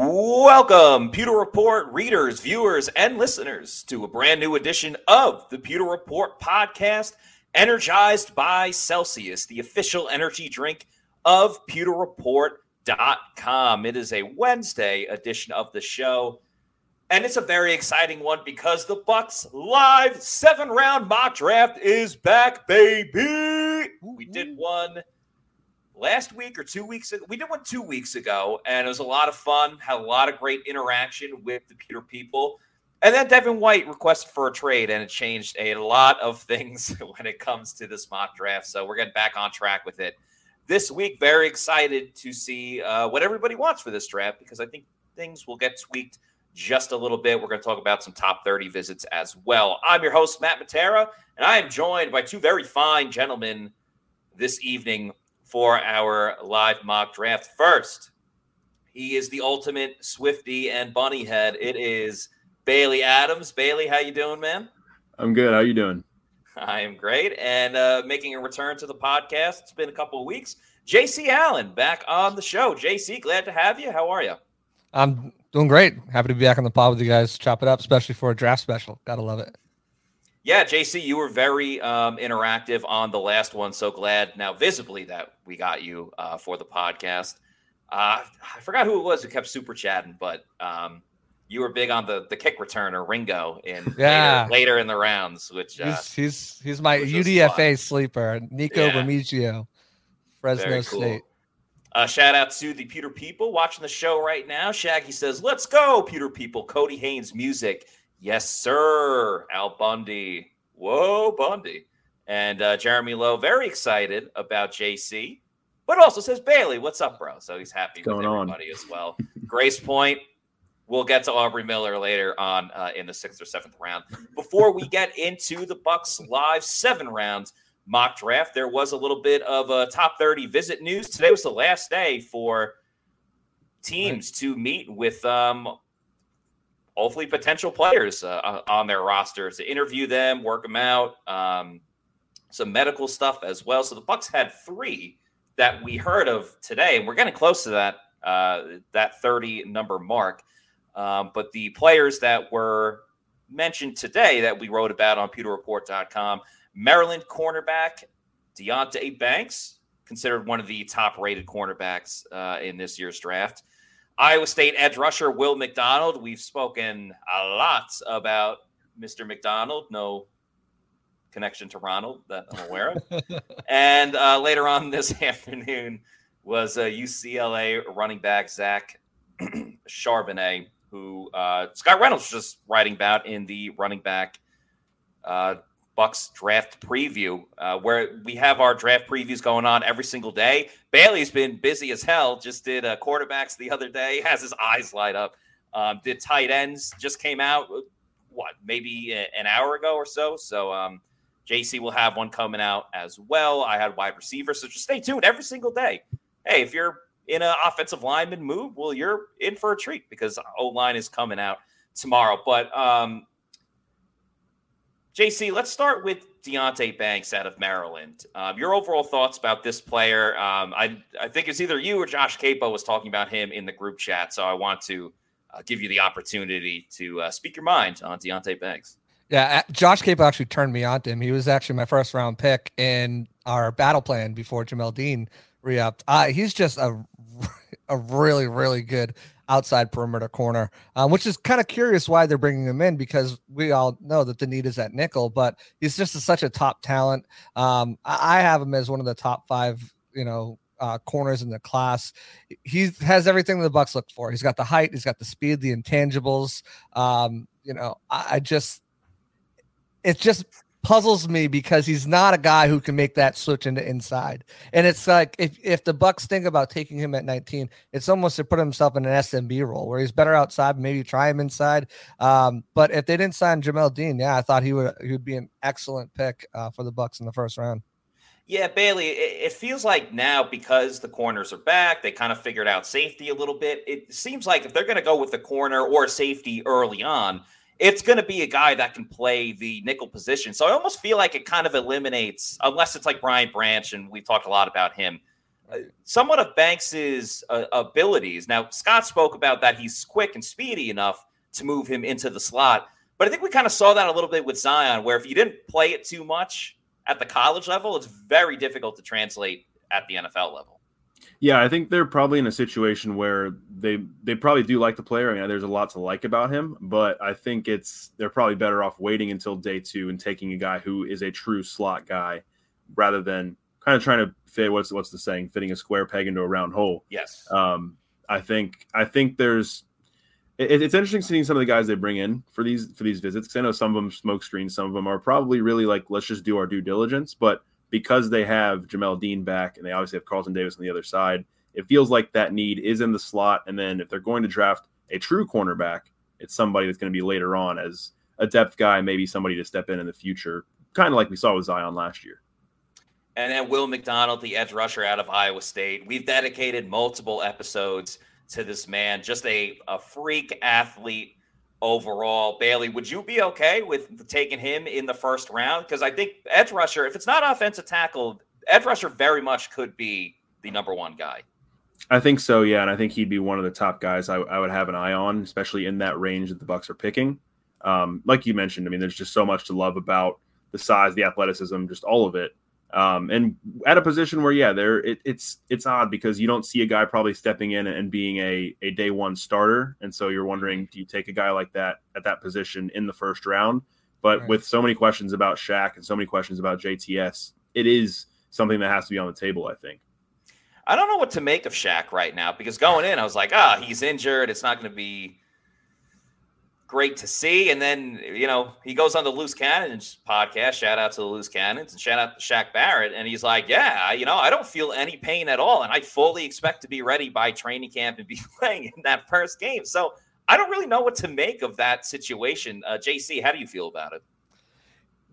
Welcome, Pewter Report readers, viewers, and listeners to a brand new edition of the Pewter Report podcast, energized by Celsius, the official energy drink of pewterreport.com. It is a Wednesday edition of the show, and it's a very exciting one because the Bucs live seven round mock draft is back, baby. We did one last week or two weeks ago. We did one two weeks ago, and it was a lot of fun. Had a lot of great interaction with the Pewter people. And then Devin White requested for a trade, and it changed a lot of things when it comes to this mock draft. So we're getting back on track with it this week. Very excited to see uh, what everybody wants for this draft because I think things will get tweaked just a little bit. We're going to talk about some top 30 visits as well. I'm your host, Matt Matera, and I am joined by two very fine gentlemen this evening for our live mock draft. First, he is the ultimate Swifty and bunny head. It is Bailey Adams. Bailey, how you doing, man? I'm good. How you doing? I am great. And uh, making a return to the podcast. It's been a couple of weeks. JC Allen back on the show. JC, glad to have you. How are you? I'm doing great. Happy to be back on the pod with you guys. Chop it up, especially for a draft special. Gotta love it. Yeah, JC, you were very um, interactive on the last one. So glad now visibly that we got you uh, for the podcast. Uh, I forgot who it was who kept super chatting, but um, you were big on the the kick returner Ringo in yeah. later, later in the rounds, which uh, he's, he's he's my UDFA sleeper, Nikko yeah. Remigio, Fresno cool. State. Uh, shout out to the Pewter people watching the show right now. Shaggy says, "Let's go, Pewter people." Cody Haynes music Yes, sir. Al Bundy. Whoa, Bundy. And uh, Jeremy Lowe, very excited about JC, but also says, Bailey, what's up, bro? So he's happy with everybody on? as well. Grace Point. We'll get to Aubrey Miller later on uh, in the sixth or seventh round. Before we get into the Bucs live seven rounds mock draft, there was a little bit of a top 30 visit news. Today was the last day for teams to meet with um, hopefully potential players uh, on their roster to interview them, work them out, um, some medical stuff as well. So the Bucs had three that we heard of today. We're getting close to that uh, that 30 number mark. Um, but the players that were mentioned today that we wrote about on pewterreport.com, Maryland cornerback Deonte Banks, considered one of the top rated cornerbacks uh, in this year's draft. Iowa State edge rusher Will McDonald. We've spoken a lot about Mr. McDonald. No connection to Ronald that I'm aware of. and uh, later on this afternoon was uh, UCLA running back Zach Charbonnet, who uh, Scott Reynolds was just writing about in the running back uh, Bucs draft preview, uh, where we have our draft previews going on every single day. Bailey's been busy as hell. Just did uh, quarterbacks the other day. Has his eyes light up. Um, did tight ends just came out? What maybe an hour ago or so. So um, JC will have one coming out as well. I had wide receiver, so just stay tuned every single day. Hey, if you're in an offensive lineman move, well, you're in for a treat because O line is coming out tomorrow. But um, JC, let's start with Deonte Banks out of Maryland. Um, your overall thoughts about this player? Um, I I think it's either you or Josh Queipo was talking about him in the group chat, so I want to uh, give you the opportunity to uh, speak your mind on Deonte Banks. Yeah, Josh Queipo actually turned me on to him. He was actually my first round pick in our battle plan before Jamel Dean re-upped. Uh, he's just a a really really good outside perimeter corner, um, which is kind of curious why they're bringing him in because we all know that the need is at nickel, but he's just a, such a top talent. Um, I, I have him as one of the top five, you know, uh, corners in the class. He has everything the Bucs look for. He's got the height, he's got the speed, the intangibles. Um, you know, I, I just, it's just puzzles me because he's not a guy who can make that switch into inside. And it's like if if the Bucs think about taking him at 19, it's almost to put himself in an SMB role where he's better outside, maybe try him inside. Um, but if they didn't sign Jamel Dean, yeah, I thought he would he would be an excellent pick uh, for the Bucs in the first round. Yeah, Bailey, it, it feels like now because the corners are back, they kind of figured out safety a little bit. It seems like if they're going to go with the corner or safety early on, it's going to be a guy that can play the nickel position. So I almost feel like it kind of eliminates, unless it's like Brian Branch, and we've talked a lot about him uh, somewhat of Banks's uh, abilities. Now, Scott spoke about that he's quick and speedy enough to move him into the slot. But I think we kind of saw that a little bit with Zyon, where if you didn't play it too much at the college level, it's very difficult to translate at the NFL level. Yeah, I think they're probably in a situation where they they probably do like the player. I mean, there's a lot to like about him, but I think it's they're probably better off waiting until day two and taking a guy who is a true slot guy rather than kind of trying to fit what's what's the saying, fitting a square peg into a round hole. Yes. Um, I think I think there's it, it's interesting seeing some of the guys they bring in for these for these visits. Because I know some of them smoke screens, some of them are probably really like let's just do our due diligence. But because they have Jamel Dean back and they obviously have Carlton Davis on the other side, it feels like that need is in the slot. And then if they're going to draft a true cornerback, it's somebody that's going to be later on as a depth guy, maybe somebody to step in in the future, kind of like we saw with Zyon last year. And then Will McDonald, the edge rusher out of Iowa State. We've dedicated multiple episodes to this man. Just a, a freak athlete overall. Bailey, would you be okay with taking him in the first round? Because I think edge rusher, if it's not offensive tackle, edge rusher very much could be the number one guy. I think so, yeah, and I think he'd be one of the top guys I, I would have an eye on, especially in that range that the Bucs are picking. Um, like you mentioned, I mean, there's just so much to love about the size, the athleticism, just all of it. Um, and at a position where, yeah, there it, it's it's odd because you don't see a guy probably stepping in and being a a day one starter, and so you're wondering, do you take a guy like that at that position in the first round? But right. with so many questions about Shaq and so many questions about JTS, it is something that has to be on the table. I think. I don't know what to make of Shaq right now because going in, I was like, ah, oh, he's injured. It's not going to be great to see. And then, you know, he goes on the Loose Cannons podcast. Shout out to the Loose Cannons and shout out to Shaq Barrett. And he's like, Yeah, you know, I don't feel any pain at all. And I fully expect to be ready by training camp and be playing in that first game. So I don't really know what to make of that situation. Uh, JC, how do you feel about it?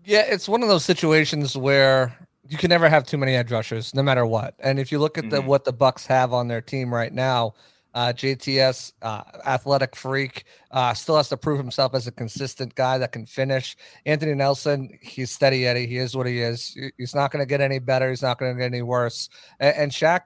Yeah, it's one of those situations where you can never have too many edge rushers, no matter what. And if you look at mm-hmm. what the Bucs have on their team right now, uh, JTS, uh, athletic freak, uh, still has to prove himself as a consistent guy that can finish. Anthony Nelson, he's steady Eddie. He is what he is. He's not going to get any better. He's not going to get any worse. And, and Shaq,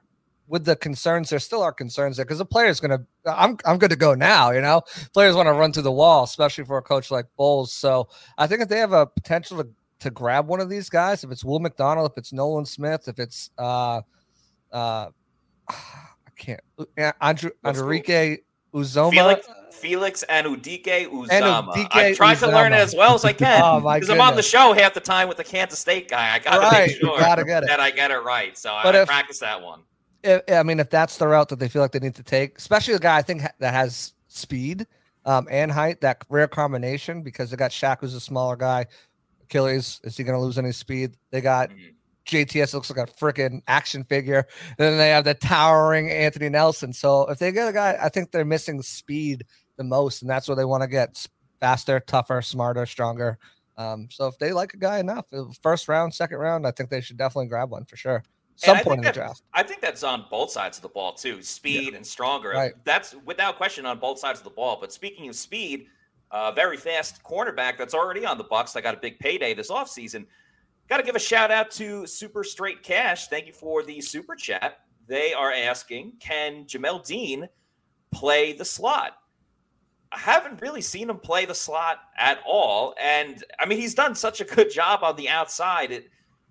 with the concerns, there still are concerns there because the player's going to. I'm I'm good to go now. You know, players want to run through the wall, especially for a coach like Bowles. So I think if they have a potential to, to grab one of these guys, if it's Will McDonald, if it's Nolan Smith, if it's uh uh can't. Andrew, Enrique Uzomah. Felix, Felix and Anudike-Uzomah. I tried Uzomah. to learn it as well as I can oh, because I'm on the show half the time with the Kansas State guy. I got to right, make sure gotta get it. that I get it right. So but I, if, I practice that one. If, I mean, if that's the route that they feel like they need to take, especially a guy I think that has speed um, and height, that rare combination, because they got Shaq, who's a smaller guy. Achilles, is he going to lose any speed? They got mm-hmm. JTS looks like a freaking action figure. And then they have the towering Anthony Nelson. So if they get a guy, I think they're missing speed the most, and that's what they want to get faster, tougher, smarter, stronger. Um, so if they like a guy enough, first round, second round, I think they should definitely grab one for sure. Some point in the draft. I think that's on both sides of the ball too, speed yeah. and stronger. Right. That's without question on both sides of the ball. But speaking of speed, uh, very fast cornerback that's already on the Bucs. I got a big payday this offseason. Got to give a shout out to Super Straight Cash. Thank you for the super chat. They are asking, can Jamel Dean play the slot? I haven't really seen him play the slot at all. And I mean, he's done such a good job on the outside. It,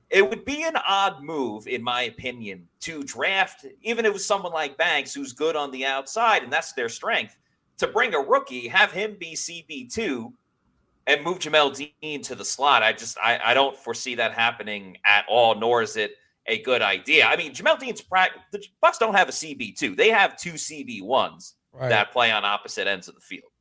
it would be an odd move, in my opinion, to draft, even if it was someone like Banks, who's good on the outside, and that's their strength, to bring a rookie, have him be CB2, and move Jamel Dean to the slot. I just I, I don't foresee that happening at all, nor is it a good idea. I mean, Jamel Dean's practice. The Bucs don't have a CB two; they have two CB ones right. that play on opposite ends of the field.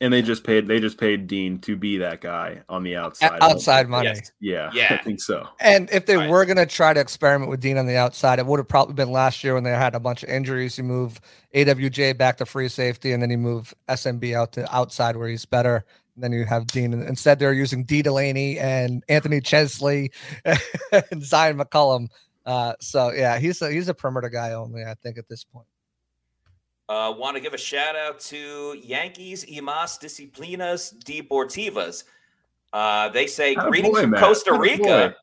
And they just paid they just paid Dean to be that guy on the outside. Outside money. Yes. Yeah, yeah. I think so. And if they right. were gonna try to experiment with Dean on the outside, it would have probably been last year when they had a bunch of injuries. You move AWJ back to free safety, and then you move SMB out to outside where he's better then you have Dean. Instead, they're using Dee Delaney and Anthony Chesley and Zyon McCollum. Uh, so yeah, he's a he's a perimeter guy only, I think, at this point. Uh, Want to give a shout out to Yankees Imas disciplinas deportivas. Uh, they say greetings boy, from Costa Rica.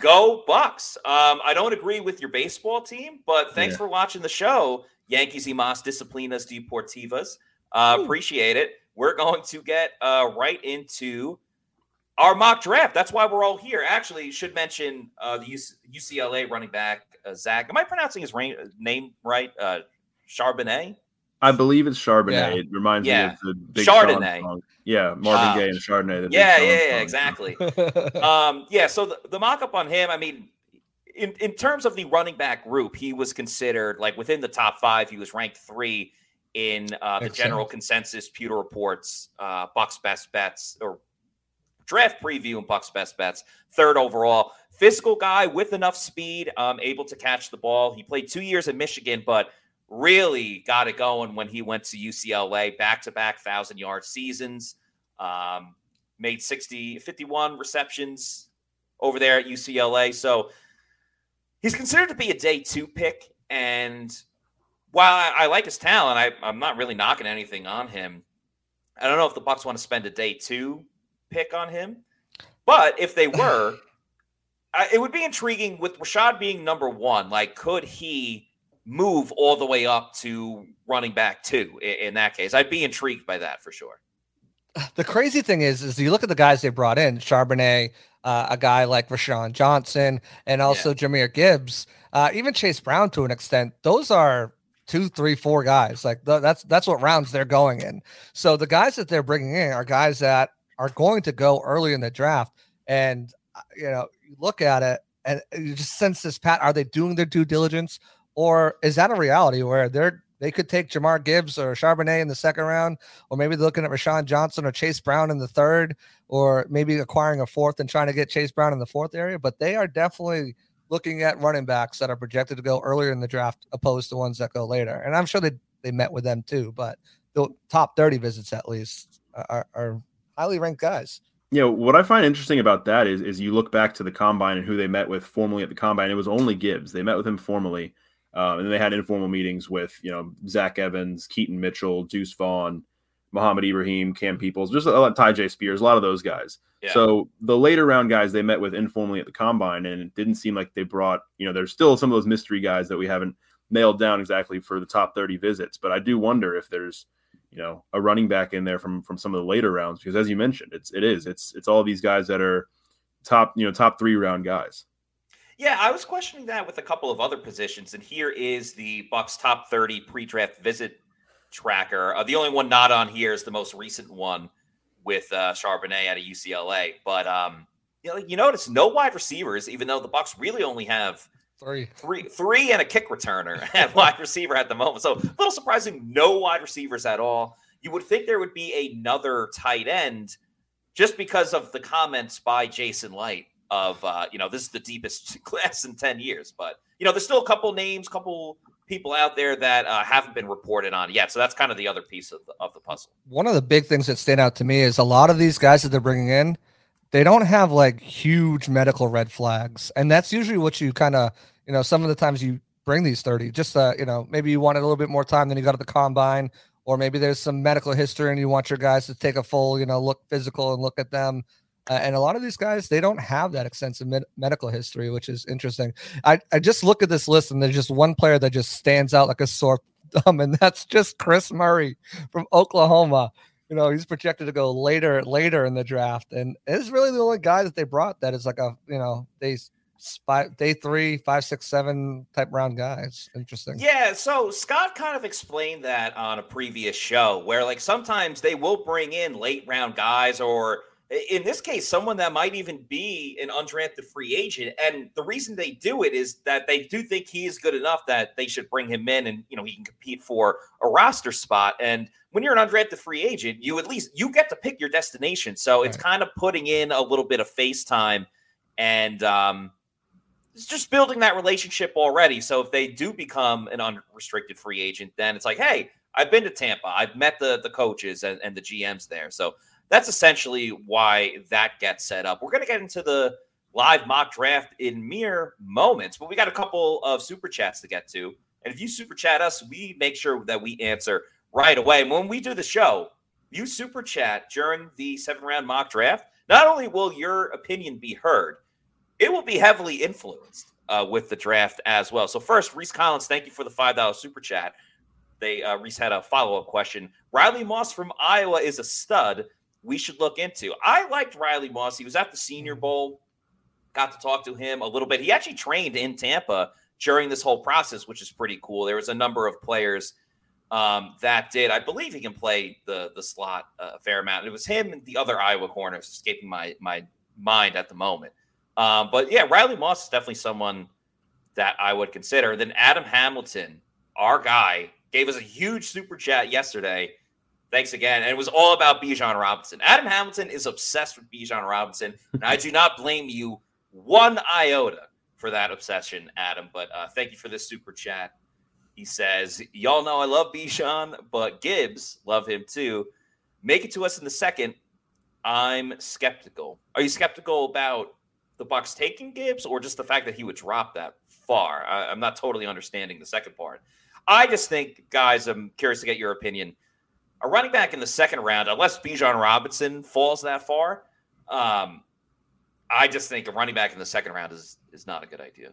Go Bucs. Um, I don't agree with your baseball team, but thanks Yeah. for watching the show. Yankees Imas disciplinas deportivas. Uh, appreciate it. We're going to get uh, right into our mock draft. That's why we're all here. Actually, should mention uh, the UC- UCLA running back uh, Zach. Am I pronouncing his ra- name right? Uh, Charbonnet. I believe it's Charbonnet. Yeah. It reminds Yeah. me of the big Sean Chardonnay. song. Yeah, Marvin Ah. Gaye and Chardonnay. the Yeah, Sean yeah, yeah, exactly. um, yeah, so the, the mock up on him, I mean, in, in terms of the running back group, he was considered like within the top five. He was ranked three in uh, the general consensus Pewter Reports, uh, Bucs best bets or draft preview and Bucs best bets. Third overall, physical guy with enough speed, um, able to catch the ball. He played two years in Michigan, but really got it going when he went to UCLA, back to back thousand yard seasons. Um, made 60, 51 receptions over there at UCLA. So he's considered to be a day two pick. And while I, like his talent, I, I'm not really knocking anything on him. I don't know if the Bucs want to spend a day two pick on him, but if they were, I, it would be intriguing with Rachaad being number one. Like, could he move all the way up to running back two in, in that case? I'd be intrigued by that for sure. the crazy thing is, is you look at the guys they brought in, Charbonnet, uh, a guy like Roschon Johnson, and also Jahmyr Gibbs, uh, even Chase Brown to an extent. Those are two, three, four guys. Like th- that's that's what rounds they're going in. So the guys that they're bringing in are guys that are going to go early in the draft. And uh, you know, you look at it and you just sense this pat. Are they doing their due diligence, or is that a reality where they're they could take Jahmyr Gibbs or Charbonnet in the second round, or maybe they're looking at Roschon Johnson or Chase Brown in the third, or maybe acquiring a fourth and trying to get Chase Brown in the fourth area. But they are definitely looking at running backs that are projected to go earlier in the draft, opposed to ones that go later. And I'm sure they they met with them too, but the top 30 visits at least are, are highly ranked guys. You know, what I find interesting about that is is you look back to the combine and who they met with formally at the combine. It was only Gibbs. They met with him formally. Um, and then they had informal meetings with, you know, Zach Evans, Keaton Mitchell, Deuce Vaughn, Mohamed Ibrahim, Cam Peoples, just a lot, Tyjae Spears, a lot of those guys. Yeah. So the later round guys they met with informally at the combine, and it didn't seem like they brought, you know, there's still some of those mystery guys that we haven't nailed down exactly for the top 30 visits. But I do wonder if there's, you know, a running back in there from from some of the later rounds because as you mentioned, it's it is it's it's all these guys that are top, you know, top three round guys. Yeah, I was questioning that with a couple of other positions, and here is the Bucs top 30 pre-draft visit tracker. Uh, the only one not on here is the most recent one with uh, Charbonnet out of UCLA. But um, you know, you notice no wide receivers, even though the Bucs really only have Three. three, three, and a kick returner at wide receiver at the moment. So a little surprising, no wide receivers at all. You would think there would be another tight end, just because of the comments by Jason Licht of uh, you know this is the deepest class in ten years. But you know, there's still a couple names, couple people out there that uh, haven't been reported on yet. So that's kind of the other piece of the, of the puzzle. One of the big things that stand out to me is a lot of these guys that they're bringing in, they don't have like huge medical red flags. And that's usually what you kind of, you know, some of the times you bring these 30, just, uh, you know, maybe you wanted a little bit more time than you got at the combine, or maybe there's some medical history and you want your guys to take a full, you know, look physical and look at them. Uh, and a lot of these guys, they don't have that extensive med- medical history, which is interesting. I, I just look at this list and there's just one player that just stands out like a sore thumb, and that's just Chris Murray from Oklahoma. You know, he's projected to go later, later in the draft, and it's really the only guy that they brought that is like a, you know, day five, day three, five, six, seven type round guys. Interesting. Yeah, so Scott kind of explained that on a previous show where like sometimes they will bring in late round guys or in this case someone that might even be an undrafted free agent and the reason they do it is that they do think he is good enough that they should bring him in and you know he can compete for a roster spot and when you're an undrafted free agent you at least you get to pick your destination so it's Right. kind of putting in a little bit of face time and um it's just building that relationship already. So if they do become an unrestricted free agent, then it's like, hey, I've been to Tampa. I've met the the coaches and, and the GMs there. So that's essentially why that gets set up. We're gonna get into the live mock draft in mere moments, but we got a couple of super chats to get to. And if you super chat us, we make sure that we answer right away. And when we do the show, you super chat during the seven round mock draft. Not only will your opinion be heard, it will be heavily influenced uh, with the draft as well. So first, Reese Collins, thank you for the five dollar super chat. They uh, Reese had a follow up question. Riley Moss from Iowa is a stud. We should look into. I liked Riley Moss. He was at the Senior Bowl. Got to talk to him a little bit. He actually trained in Tampa during this whole process, which is pretty cool. There was a number of players um, that did. I believe he can play the the slot uh, a fair amount. It was him and the other Iowa corners escaping my my mind at the moment. Um, but yeah, Riley Moss is definitely someone that I would consider. Then Adam Hamilton, our guy, gave us a huge super chat yesterday. Thanks again. And it was all about Bijan Robinson. Adam Hamilton is obsessed with Bijan Robinson. And I do not blame you one iota for that obsession, Adam. But uh, thank you for this super chat. He says, Y'all know I love Bijan, but Gibbs love him too. Make it to us in the second. I'm skeptical. Are you skeptical about the Bucks taking Gibbs or just the fact that he would drop that far? I, I'm not totally understanding the second part. I just think, guys, I'm curious to get your opinion. A running back in the second round, unless Bijan Robinson falls that far, um, I just think a running back in the second round is is not a good idea.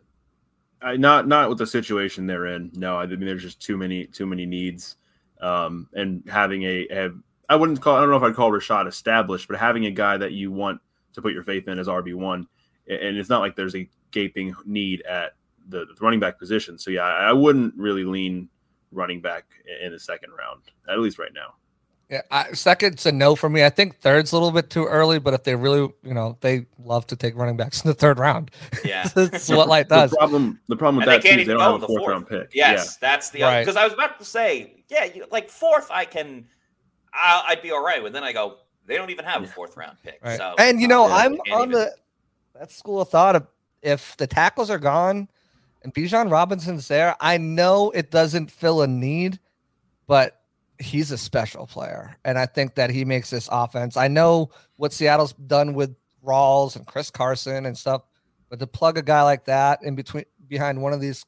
I, not not with the situation they're in. No, I mean there's just too many too many needs, um, and having a I wouldn't call I don't know if I'd call Rachaad established, but having a guy that you want to put your faith in as RB one, and it's not like there's a gaping need at the, the running back position. So yeah, I, I wouldn't really lean running back in the second round, at least right now. Yeah, I, second's a no for me. I think third's a little bit too early, but if they really, you know, they love to take running backs in the third round. Yeah, that's what Licht does. The problem, the problem with And that they can't is they don't have a fourth fourth. round pick. Yes, that's the Right. because I was about to say, yeah, you, like fourth, I can, I, I'd be all right. But then I go, they don't even have a fourth round pick. Right. So, and you know, uh, I'm on even- the that school of thought of if the tackles are gone and Bijan Robinson's there, I know it doesn't fill a need, but he's a special player. And I think that he makes this offense. I know what Seattle's done with Rawls and Chris Carson and stuff, but to plug a guy like that in between behind one of these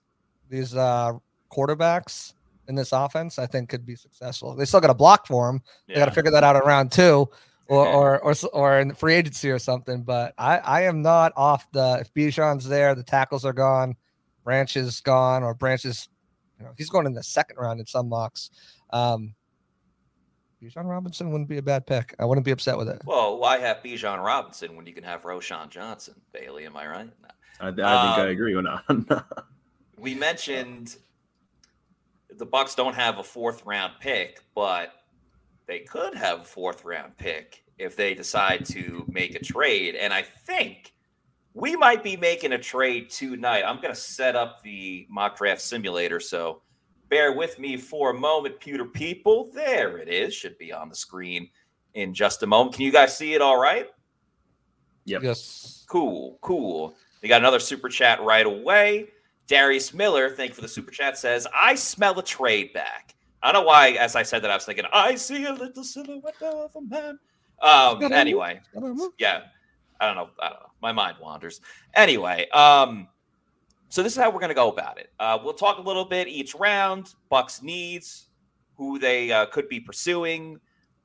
these uh quarterbacks in this offense, I think could be successful. They still got to block for him. They got to figure that out in round two, or Yeah. or or or in free agency or something. But I I am not off the if Bijan's there, the tackles are gone, Branch is gone, or Branch is, you know, he's going in the second round in some mocks. Um, Bijan Robinson wouldn't be a bad pick. I wouldn't be upset with it. Well, why have Bijan Robinson when you can have Roschon Johnson? Bailey, am I right? No. I, I think Um, I agree with that. We mentioned the Bucs don't have a fourth round pick, but they could have a fourth round pick if they decide to make a trade. And I think we might be making a trade tonight. I'm going to set up the mock draft simulator. So bear with me for a moment, pewter people. There it is. Should be on the screen in just a moment. Can you guys see it all right? Yep. Yes. Cool, cool. We got another super chat right away. Darius Miller, thank you for the super chat, says, I smell a trade back. I don't know why, as I said that, I was thinking, I see a little silhouette of a man. Um, anyway, yeah, I don't know. I don't know. My mind wanders. Anyway, um, so this is how we're going to go about it. Uh, we'll talk a little bit each round, Bucs needs, who they uh, could be pursuing,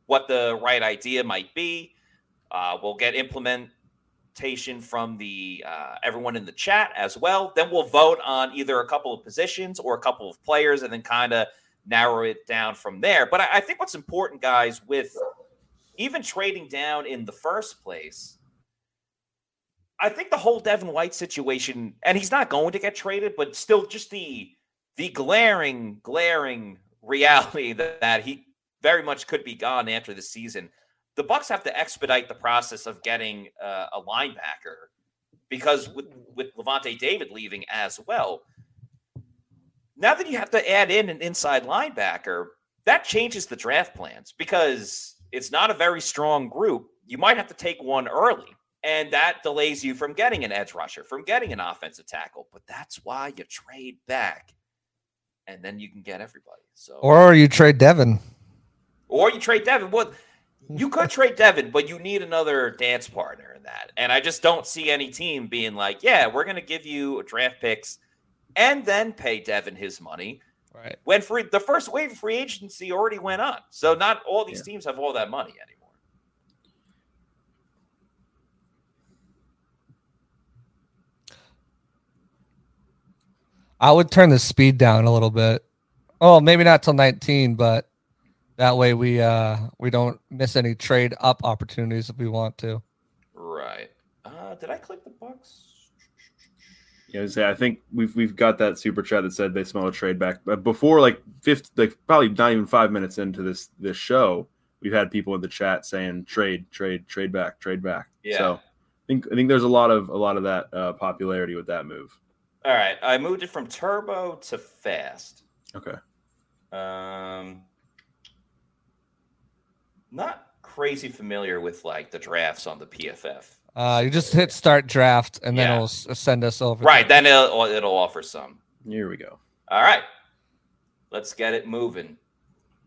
what the right idea might be. Uh, we'll get implementation from the uh, everyone in the chat as well. Then we'll vote on either a couple of positions or a couple of players, and then kind of narrow it down from there. But I, I think what's important, guys, with even trading down in the first place, I think the whole Devin White situation, and he's not going to get traded, but still just the the glaring, glaring reality that, that he very much could be gone after the season. The Bucs have to expedite the process of getting uh, a linebacker because with with Lavonte David leaving as well. Now that you have to add in an inside linebacker, that changes the draft plans because it's not a very strong group. You might have to take one early, and that delays you from getting an edge rusher, from getting an offensive tackle. But that's why you trade back, and then you can get everybody. So, Or you trade Devin. or you trade Devin. Well, you could trade Devin, but you need another dance partner in that. And I just don't see any team being like, yeah, we're going to give you draft picks and then pay Devin his money Right. when free the first wave of free agency already went on. So not all these teams have all that money anymore. I would turn the speed down a little bit. Oh, maybe not till 19, but that way we uh we don't miss any trade up opportunities if we want to. Right. Uh, did I click the Bucs? Yeah, I say, I think we've we've got that super chat that said they smell a trade back. But before like fifth, like probably not even five minutes into this this show, we've had people in the chat saying trade, trade, trade back, trade back. Yeah. So I think I think there's a lot of a lot of that uh, popularity with that move. All right. I moved it from turbo to fast. Okay. Um, not crazy familiar with like the drafts on the PFF. Uh, you just hit start draft and then Yeah. it'll s- send us over. Right. Then it'll, it'll offer some. Here we go. All right. Let's get it moving.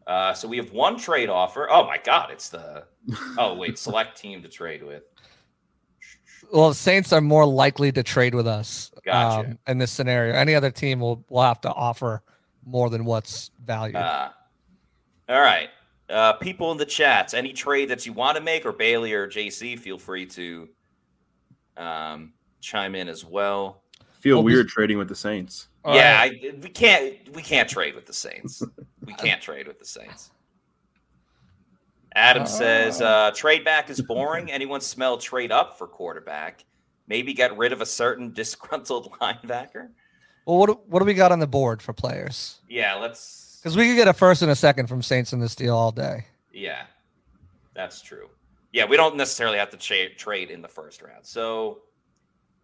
Uh, so we have one trade offer. Oh my God. It's the, oh, wait, select team to trade with. Well, the Saints are more likely to trade with us Gotcha. um, in this scenario. Any other team will will have to offer more than what's valued. Uh, all right. Uh, people in the chats, any trade that you want to make, or Bailey or JC, feel free to um, chime in as well. Feel Well, weird trading with the Saints. Yeah, right. I, we can't we can't trade with the Saints. We can't trade with the Saints. Adam says uh, trade back is boring. Anyone smell trade up for quarterback? Maybe get rid of a certain disgruntled linebacker. Well, what do- what do we got on the board for players? Yeah, let's. Because we could get a first and a second from Saints in this deal all day. Yeah, that's true. Yeah, we don't necessarily have to tra- trade in the first round. So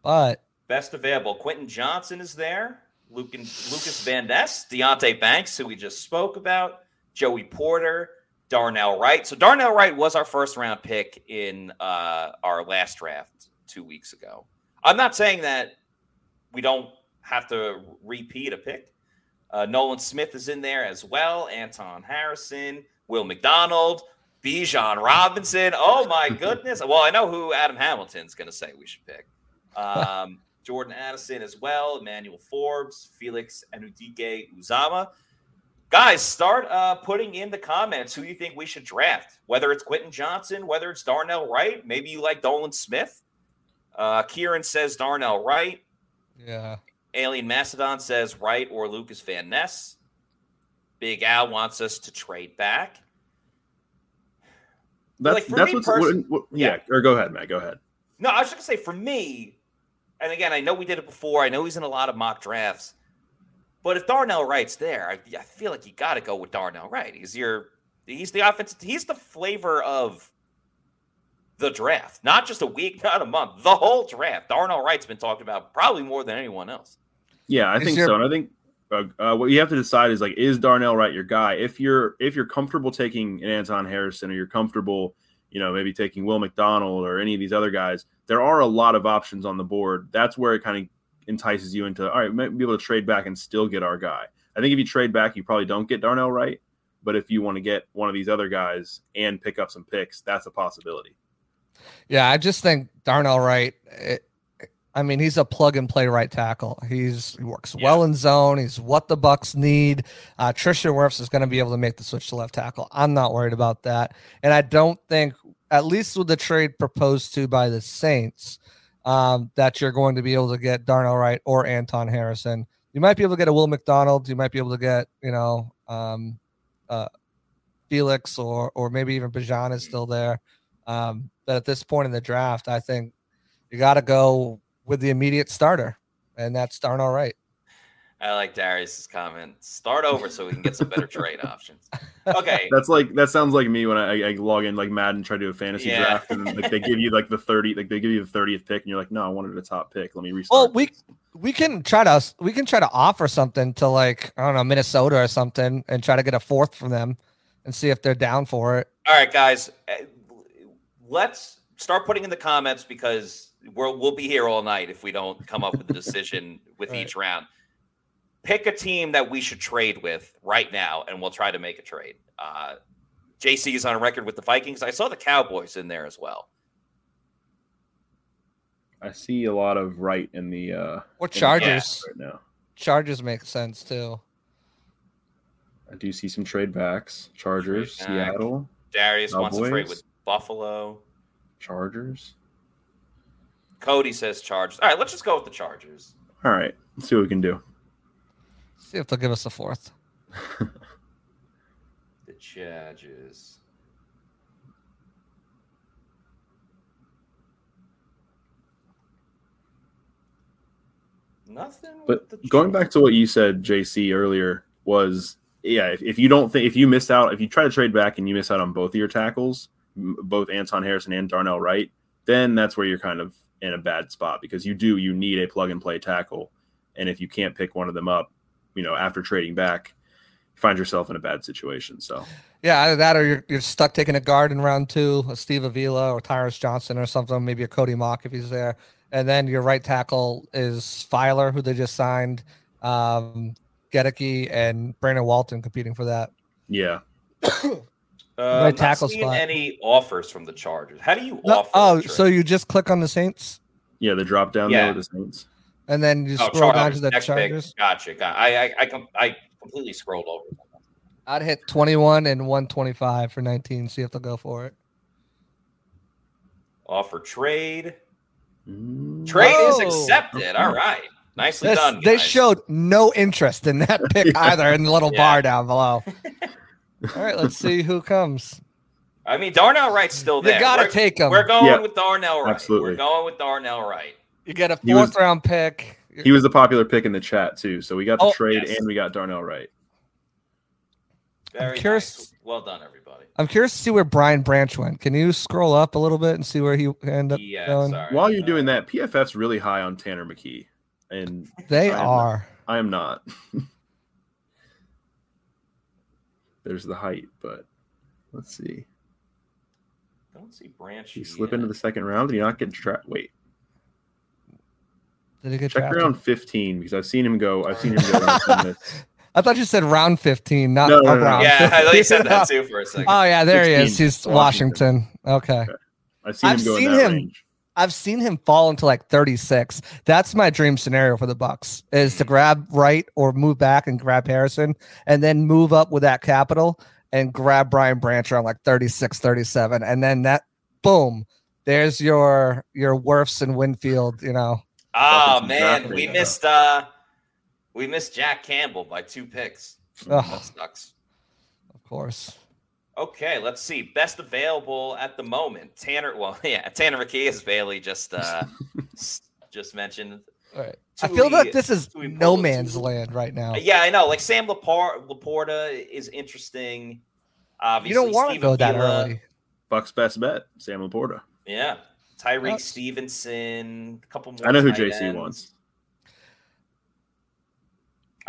But best available, Quentin Johnston is there. Luke and, Lucas Van Ness, Deonte Banks, who we just spoke about, Joey Porter, Darnell Wright. So Darnell Wright was our first round pick in uh, our last draft two weeks ago. I'm not saying that we don't have to repeat a pick. Uh, Nolan Smith is in there as well. Anton Harrison, Will McDonald, Bijan Robinson. Oh my goodness! Well, I know who Adam Hamilton's going to say we should pick. Um, Jordan Addison as well. Emmanuel Forbes, Felix Anudike-Uzomah. Guys, start uh, putting in the comments who you think we should draft. Whether it's Quentin Johnston, whether it's Darnell Wright, maybe you like Nolan Smith. Uh, Kieran says Darnell Wright. yeah, Alien Macedon says Wright or Lucas Van Ness. Big Al wants us to trade back. That's Like, that's what's person- what, what- yeah. Or go ahead, Matt. Go ahead. No, I was just gonna say for me, and again, I know we did it before. I know he's in a lot of mock drafts, but if Darnell Wright's there, I, I feel like you got to go with Darnell Wright. He's your, he's the offense. He's the flavor of the draft, not just a week, not a month, the whole draft. Darnell Wright's been talked about probably more than anyone else. Yeah, I Is think your- so. And I think uh, uh, what you have to decide is like, is Darnell Wright your guy? If you're if you're comfortable taking an Anton Harrison, or you're comfortable, you know, maybe taking Will McDonald or any of these other guys, there are a lot of options on the board. That's where it kind of entices you into all right, might be able to trade back and still get our guy. I think if you trade back, you probably don't get Darnell Wright. But if you want to get one of these other guys and pick up some picks, that's a possibility. yeah. I just think Darnell Wright. It, I mean, he's a plug and play right tackle. He's he works well in zone. He's what the Bucs need. Uh, Wirfs is going to be able to make the switch to left tackle. I'm not worried about that, and I don't think, at least with the trade proposed to by the Saints, um, that you're going to be able to get Darnell Wright or Anton Harrison. You might be able to get a Will McDonald. You might be able to get, you know, um, uh, Felix or or maybe even Bijan is still there. Um, but at this point in the draft, I think you got to go with the immediate starter, and that's Darnell Wright. I like Darius's comment. Start over so we can get some better trade options. Okay. That's like that sounds like me when I, I log in like Madden try to do a fantasy Yeah. draft and like they give you like the thirty like they give you the thirtieth pick and you're like no I wanted a top pick let me restart. Well, we we can try to we can try to offer something to like I don't know Minnesota or something, and try to get a fourth from them, and see if they're down for it. All right, guys, eh, let's start putting in the comments because we'll we'll be here all night if we don't come up with a decision with Right. each round. Pick a team that we should trade with right now, and we'll try to make a trade. Uh, JC is on record with the Vikings. I saw the Cowboys in there as well. I see a lot of right in the uh Or in the Chargers. chat right now. Chargers make sense too. I do see some trade backs. Chargers, Trade back. Seattle, Darius wants to trade Cowboys. with Buffalo. Chargers. Cody says Chargers. All right, let's just go with the Chargers. All right, let's see what we can do. See if they'll give us a fourth. the charges. Nothing. But going back to what you said, JC, earlier was yeah, if, if you don't think if you miss out, if you try to trade back and you miss out on both of your tackles, both Anton Harrison and Darnell Wright, then that's where you're kind of in a bad spot because you do you need a plug and play tackle, and if you can't pick one of them up, you know after trading back, find yourself in a bad situation. So yeah, either that or you're, you're stuck taking a guard in round two, a Steve Avila or Tyrus Johnson or something, maybe a Cody Mauch if he's there. And then your right tackle is Feiler, who they just signed, um, Goedeke and Brandon Walton competing for that. Yeah. Uh, right tackle spot. Any offers from the Chargers? How do you no, offer? Oh, so you just click on the Saints? Yeah, the drop down yeah. there, the Saints, and then you oh, scroll down to the Chargers. Pick. Gotcha. Got. I, I I I completely scrolled over. I'd hit twenty one and one twenty five for nineteen. See if they'll go for it. Offer trade. Mm. Trade oh. is accepted. All right. Nicely this, done. Guys. They showed no interest in that pick either in the little yeah. bar down below. All right, let's see who comes. I mean, Darnell Wright's still there. You got to take him. We're going yeah, with Darnell Wright. Absolutely. We're going with Darnell Wright. You get a fourth was, round pick. He was the popular pick in the chat too. So we got the oh, trade yes. and we got Darnell Wright. Very I'm curious. Nice. Well done, everybody. I'm curious to see where Brian Branch went. Can you scroll up a little bit and see where he ended up yeah, going? Sorry. While you're doing that, PFF's really high on Tanner McKee, and they I are. Not, I am not. There's the height, but let's see. I Don't see Branch. He slip into the second round. Did he not get trapped? Wait. Did he get Check drafted? around 15 because I've seen him go. I've seen him go. I thought you said round 15, not no, no, no, round. Yeah, 15. I thought you said that too for a second. Oh yeah, there 16, he is. He's Washington. Washington. Okay. okay. I've seen I've him seen him. Range. I've seen him fall into like 36. That's my dream scenario for the Bucs is to grab right or move back and grab Harrison and then move up with that capital and grab Brian Branch around like 36, 37. And then that boom, there's your your Wirfs and Winfield, you know. Oh man, we missed uh we missed Jack Campbell by two picks. Oh, that sucks. Of course. Okay, let's see. Best available at the moment. Tanner. Well, yeah, Tanner McKee, as Bailey just uh, just mentioned. All right. I feel like this is no man's land right now. Yeah, I know. Like Sam Laport, Laporta is interesting. Obviously, you don't want to go that early. Buck's best bet, Sam Laporta. Yeah, Tyrique Stevenson. A couple more. I know who JC ends. wants.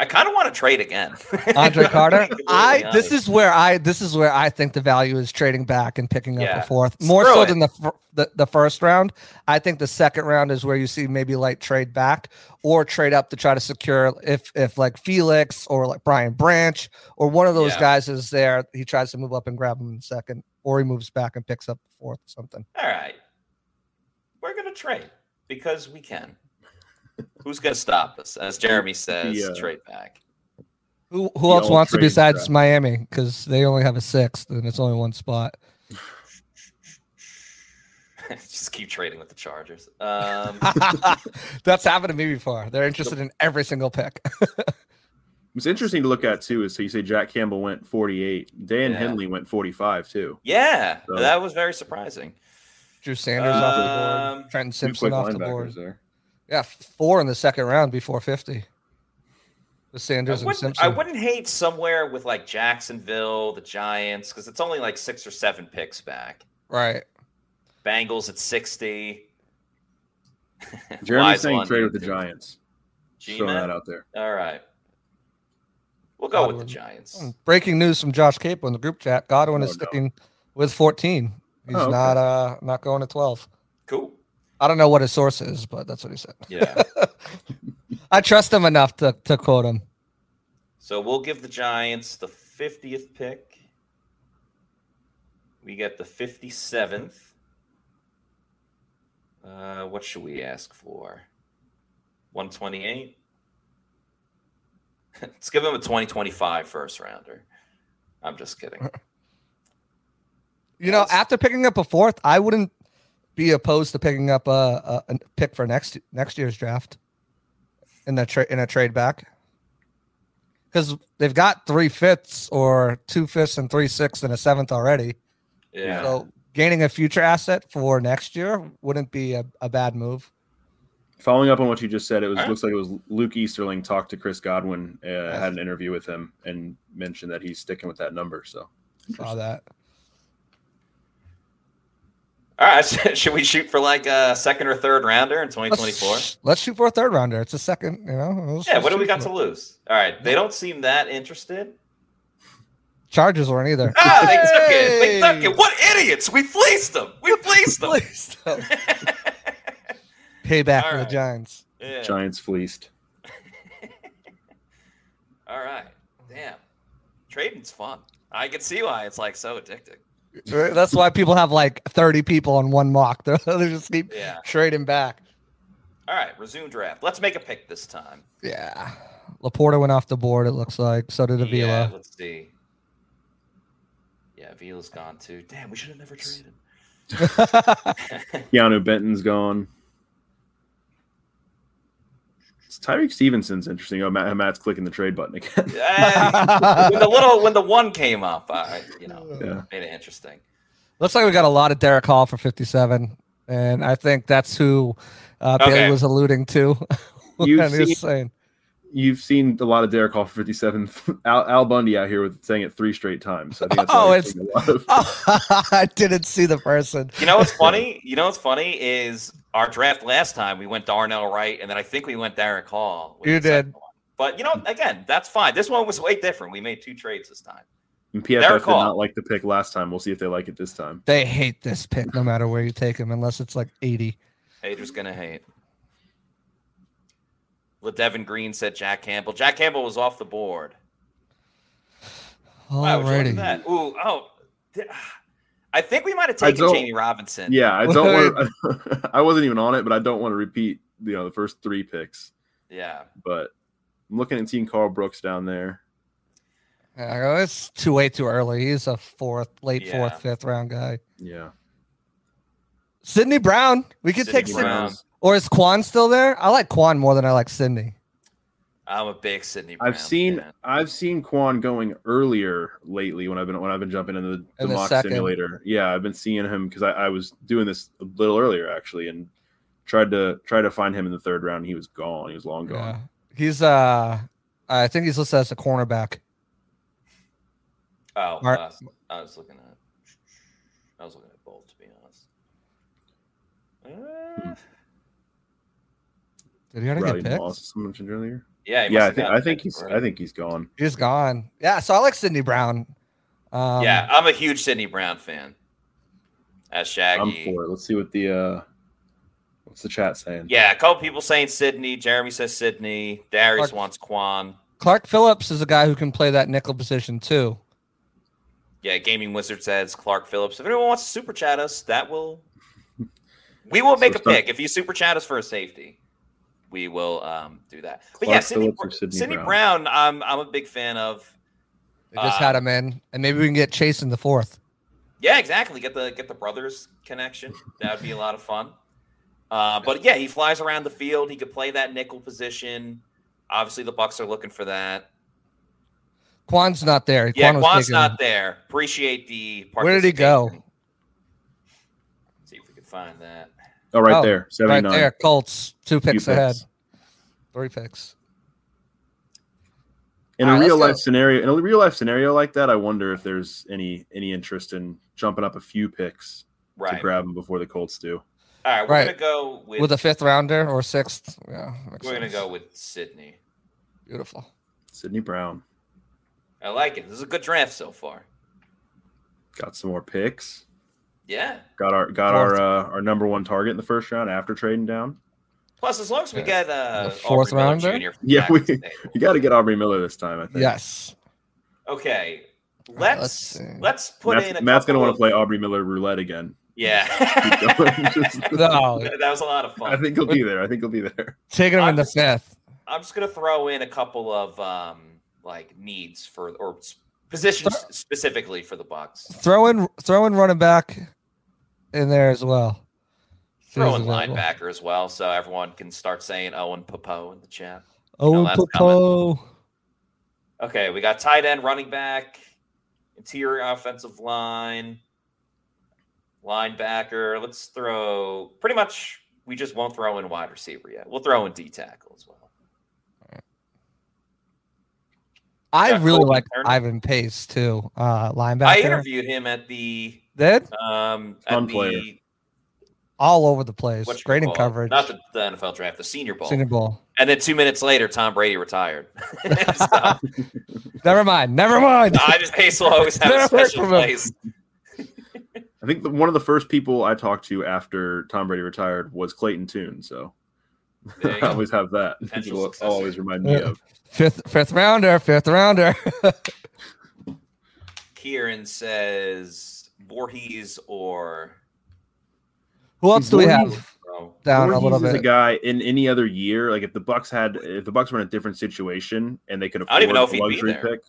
I kind of want to trade again. Andre Carter. I honest. this is where I this is where I think the value is trading back and picking yeah. up a fourth more Screw so it. than the, the the first round. I think the second round is where you see maybe like trade back or trade up to try to secure if if like Felix or like Brian Branch or one of those yeah. guys is there, he tries to move up and grab him in second, or he moves back and picks up fourth or something. All right, we're gonna trade because we can. Who's going to stop us? As Jeremy says, yeah. trade back. Who who else wants to besides draft. Miami? Because they only have a sixth and it's only one spot. Just keep trading with the Chargers. Um, That's happened to me before. They're interested in every single pick. What's interesting to look at too is so you say Jack Campbell went 48, Dan yeah. Henley went 45 too. Yeah, so. that was very surprising. Drew Sanders um, off the board, um, Trenton Simpson off the board. There. Yeah, four in the second round before 50. The Sanders and Simpson. I wouldn't hate somewhere with like Jacksonville, the Giants, because it's only like six or seven picks back. Right. Bengals at 60. Jeremy's saying trade with the Giants. G-Man? Throw that out there. All right. We'll go Godwin. with the Giants. Breaking news from Josh Queipo in the group chat. Godwin oh, is sticking no. with 14. He's oh, okay. not uh not going to 12. Cool. I don't know what his source is, but that's what he said. Yeah. I trust him enough to, to quote him. So we'll give the Giants the 50th pick. We get the 57th. Uh, what should we ask for? 128? Let's give him a 2025 first rounder. I'm just kidding. You know, after picking up a fourth, I wouldn't be opposed to picking up a, a, a pick for next next year's draft in that trade in a trade back. because they've got three fifths or two fifths and three sixths and a seventh already. Yeah. So gaining a future asset for next year wouldn't be a, a bad move. Following up on what you just said, it was All right. looks like it was Luke Easterling talked to Chris Godwin, uh, had an interview with him, and mentioned that he's sticking with that number. So Saw that. All right. Should we shoot for like a second or third rounder in 2024? Let's, let's shoot for a third rounder. It's a second, you know. let's- Yeah. let's What do we got to it. lose? All right. They don't seem that interested. Chargers weren't either. Ah, they took it. They took it. What idiots? We fleeced them. We fleeced them. Please don't. Payback All for the. Giants. yeah. Giants fleeced. All right. Damn. Trading's fun. I can see why it's like so addicting. Right? That's why people have like 30 people on one mock. They're, they just keep Yeah. trading back. All right. Resume draft. Let's make a pick this time. Yeah. LaPorta went off the board, it looks like. So did Yeah. Avila. Let's see. Yeah, Avila's gone too. Damn, we should have never traded. Keanu Benton's gone. It's Tyrique Stevenson's interesting. Oh, Matt, Matt's clicking the trade button again. When the little when the one came up, I you know Yeah. made it interesting. Looks like we got a lot of Derick Hall for 57. And I think that's who uh, Okay. Bailey was alluding to. You've when was seen- saying. You've seen a lot of Derick Hall for 57. Al, Al Bundy out here with saying it three straight times. I think that's Oh, it's- he's seeing a lot of. I didn't see the person. You know what's funny? You know what's funny is our draft last time we went Darnell Wright, and then I think we went Derick Hall. You did. But you know, again, that's fine. This one was way different. We made two trades this time. And PFF Derick did Hall. not like the pick last time. We'll see if they like it this time. They hate this pick no matter where you take him, unless it's like 80. Haters gonna hate. LeDevin Green said Jack Campbell. Jack Campbell was off the board. Wow, would you look at Alrighty. that? Ooh, oh. Di- I think we might have taken Jammie Robinson. Yeah, I don't want. I wasn't even on it, but I don't want to repeat. You know, the first three picks. Yeah. But I'm looking at seeing Karl Brooks down there. Yeah, it's too way too early. He's a fourth, late Yeah. fourth, fifth round guy. Yeah, Sydney Brown. We could Sydney take Sydney. Brown. Or is Quan still there? I like Quan more than I like Sydney. I'm a big Sydney. Brown. I've seen fan. I've seen Quan going earlier lately when I've been when I've been jumping into the, the In the mock second. simulator. Yeah, I've been seeing him because I, I was doing this a little earlier actually, and tried to try to find him in the third round. He was gone. He was long gone. Yeah. He's uh I think he's listed as a cornerback. Oh, Mark- uh, I was looking at. I was looking at both, to be honest. Uh, Did he already Riley get picked? Moss, someone mentioned earlier. Yeah, he Yeah, I think I think he's already. I think he's gone. He's gone. Yeah, so I like Sydney Brown. Um, yeah, I'm a huge Sydney Brown fan. As Shaggy, I'm for it. Let's see what the uh what's the chat saying. Yeah, a couple people saying Sydney. Jeremy says Sydney. Darius Clark- wants Quan. Clark Phillips is a guy who can play that nickel position too. Yeah, Gaming Wizard says Clark Phillips. If anyone wants to super chat us, that will. We will make a So some- pick. If you super chat us for a safety, we will um, do that. But Clark yeah, Sydney, Phillips or Br- Sydney Sydney Brown? Brown, I'm I'm a big fan of. They just Uh, had him in, and maybe we can get Chase in the fourth. Yeah, exactly. Get the get the brothers connection. That would be a lot of fun. Uh, but yeah, he flies around the field. He could play that nickel position. Obviously, the Bucs are looking for that. Quan's not there. Yeah, Quan Quan's taken- not there. Appreciate the. Where did he go? participation. See if we can find that. Oh, right Oh, there, Right seventy nine. there, Colts two Few picks ahead, picks. three picks. In All a right, real life go. scenario, in a real life scenario like that, I wonder if there's any any interest in jumping up a few picks to grab them before the Colts do. All right, we're Right. gonna go with, With a fifth rounder or sixth, yeah, we're gonna go with Sydney. Beautiful. Sydney Brown I like it. This is a good draft so far. got some more picks. Yeah. Got our got Fourth. our uh, our number one target in the first round after trading down. Plus, as long as we Yeah. get uh, The fourth Aubrey Miller rounder? Jr. Yeah, we- Jackson State. You got to get Aubrey Miller this time. I think. Yes. Okay. Let's let's let's, put Matt's, in a Matt's gonna want to play Aubrey Miller roulette again. Yeah. Just- No, that was a lot of fun. I think he'll be there. I think he'll be there. taking him in I'm the just- fifth. I'm just gonna throw in a couple of um like needs for or s- positions specifically for the Bucs. Throw in, throw in running back in there as well. Throw in linebacker as well, so everyone can start saying Owen Pappoe in the chat. Owen that's Pappoe. Okay, we got tight end, running back, interior offensive line, linebacker. Let's throw pretty much. We just won't throw in wide receiver yet. We'll throw in D tackle as well. I really Colby like Turner. Ivan Pace too, uh, linebacker. I interviewed him at the Did um Fun the player. all over the place. what's Great in coverage. Not the, the NFL draft, the Senior Bowl. Senior Bowl. And then two minutes later, Tom Brady retired. So, Never mind. Never mind. I just Pace will always have a Never heard special place. I think the, one of the first people I talked to after Tom Brady retired was Clayton Tune. So I always have that. Potential People successor. always remind me of. Fifth fifth rounder. Fifth rounder. Kieran says Vorhees or Who else do we have bro. down a Vorhees little is a guy in any other year. Like if the Bucs had, if the Bucs were in a different situation and they could afford I don't even know if a he'd be luxury there. pick.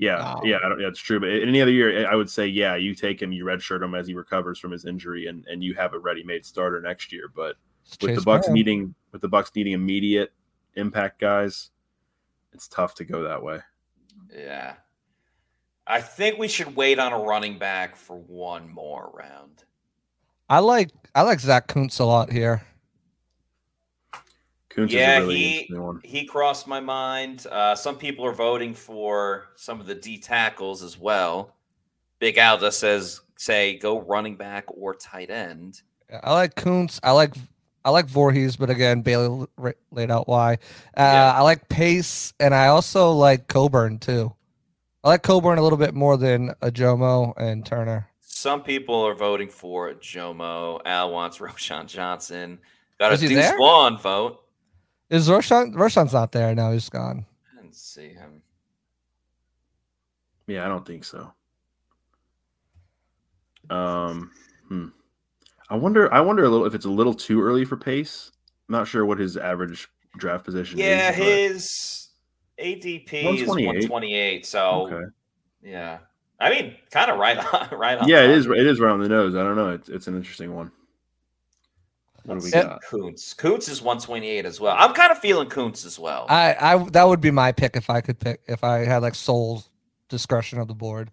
Yeah, No. yeah, I don't, yeah, it's true. But in any other year, I would say, yeah, you take him, you redshirt him as he recovers from his injury, and and you have a ready-made starter next year. But with Chase the Bucs Brown. needing, with the Bucs needing immediate impact guys, it's tough to go that way. Yeah. I think we should wait on a running back for one more round. I like I like Zach Kuntz a lot here. Kuntz Yeah, is a really he- one. He crossed my mind. Uh, some people are voting for some of the D tackles as well. Big Al just says, say, go running back or tight end. I like Kuntz. I like I like Vorhees, but again, Bailey laid out why. Uh, Yeah. I like Pace, and I also like Coburn too. I like Coburn a little bit more than Ojomo and Turner. Some people are voting for Jomo. Al wants Roschon Johnson. Got a Is he Deuce there? Vaughn vote. Is Roschon? Roschon's not there now. He's gone. I didn't see him. Yeah, I don't think so. Um, hmm. I wonder. I wonder a little if it's a little too early for Pace. I'm not sure what his average draft position Yeah, is. Yeah, his ADP is 128. 128. So, Okay. yeah. I mean, kind of right on. Right on. Yeah, it is. It is right on the nose. I don't know. It's it's an interesting one. What do we see. got? Kuntz. Kuntz is 128 as well. I'm kind of feeling Kuntz as well. I, I that would be my pick if I could pick if I had like sole discretion of the board.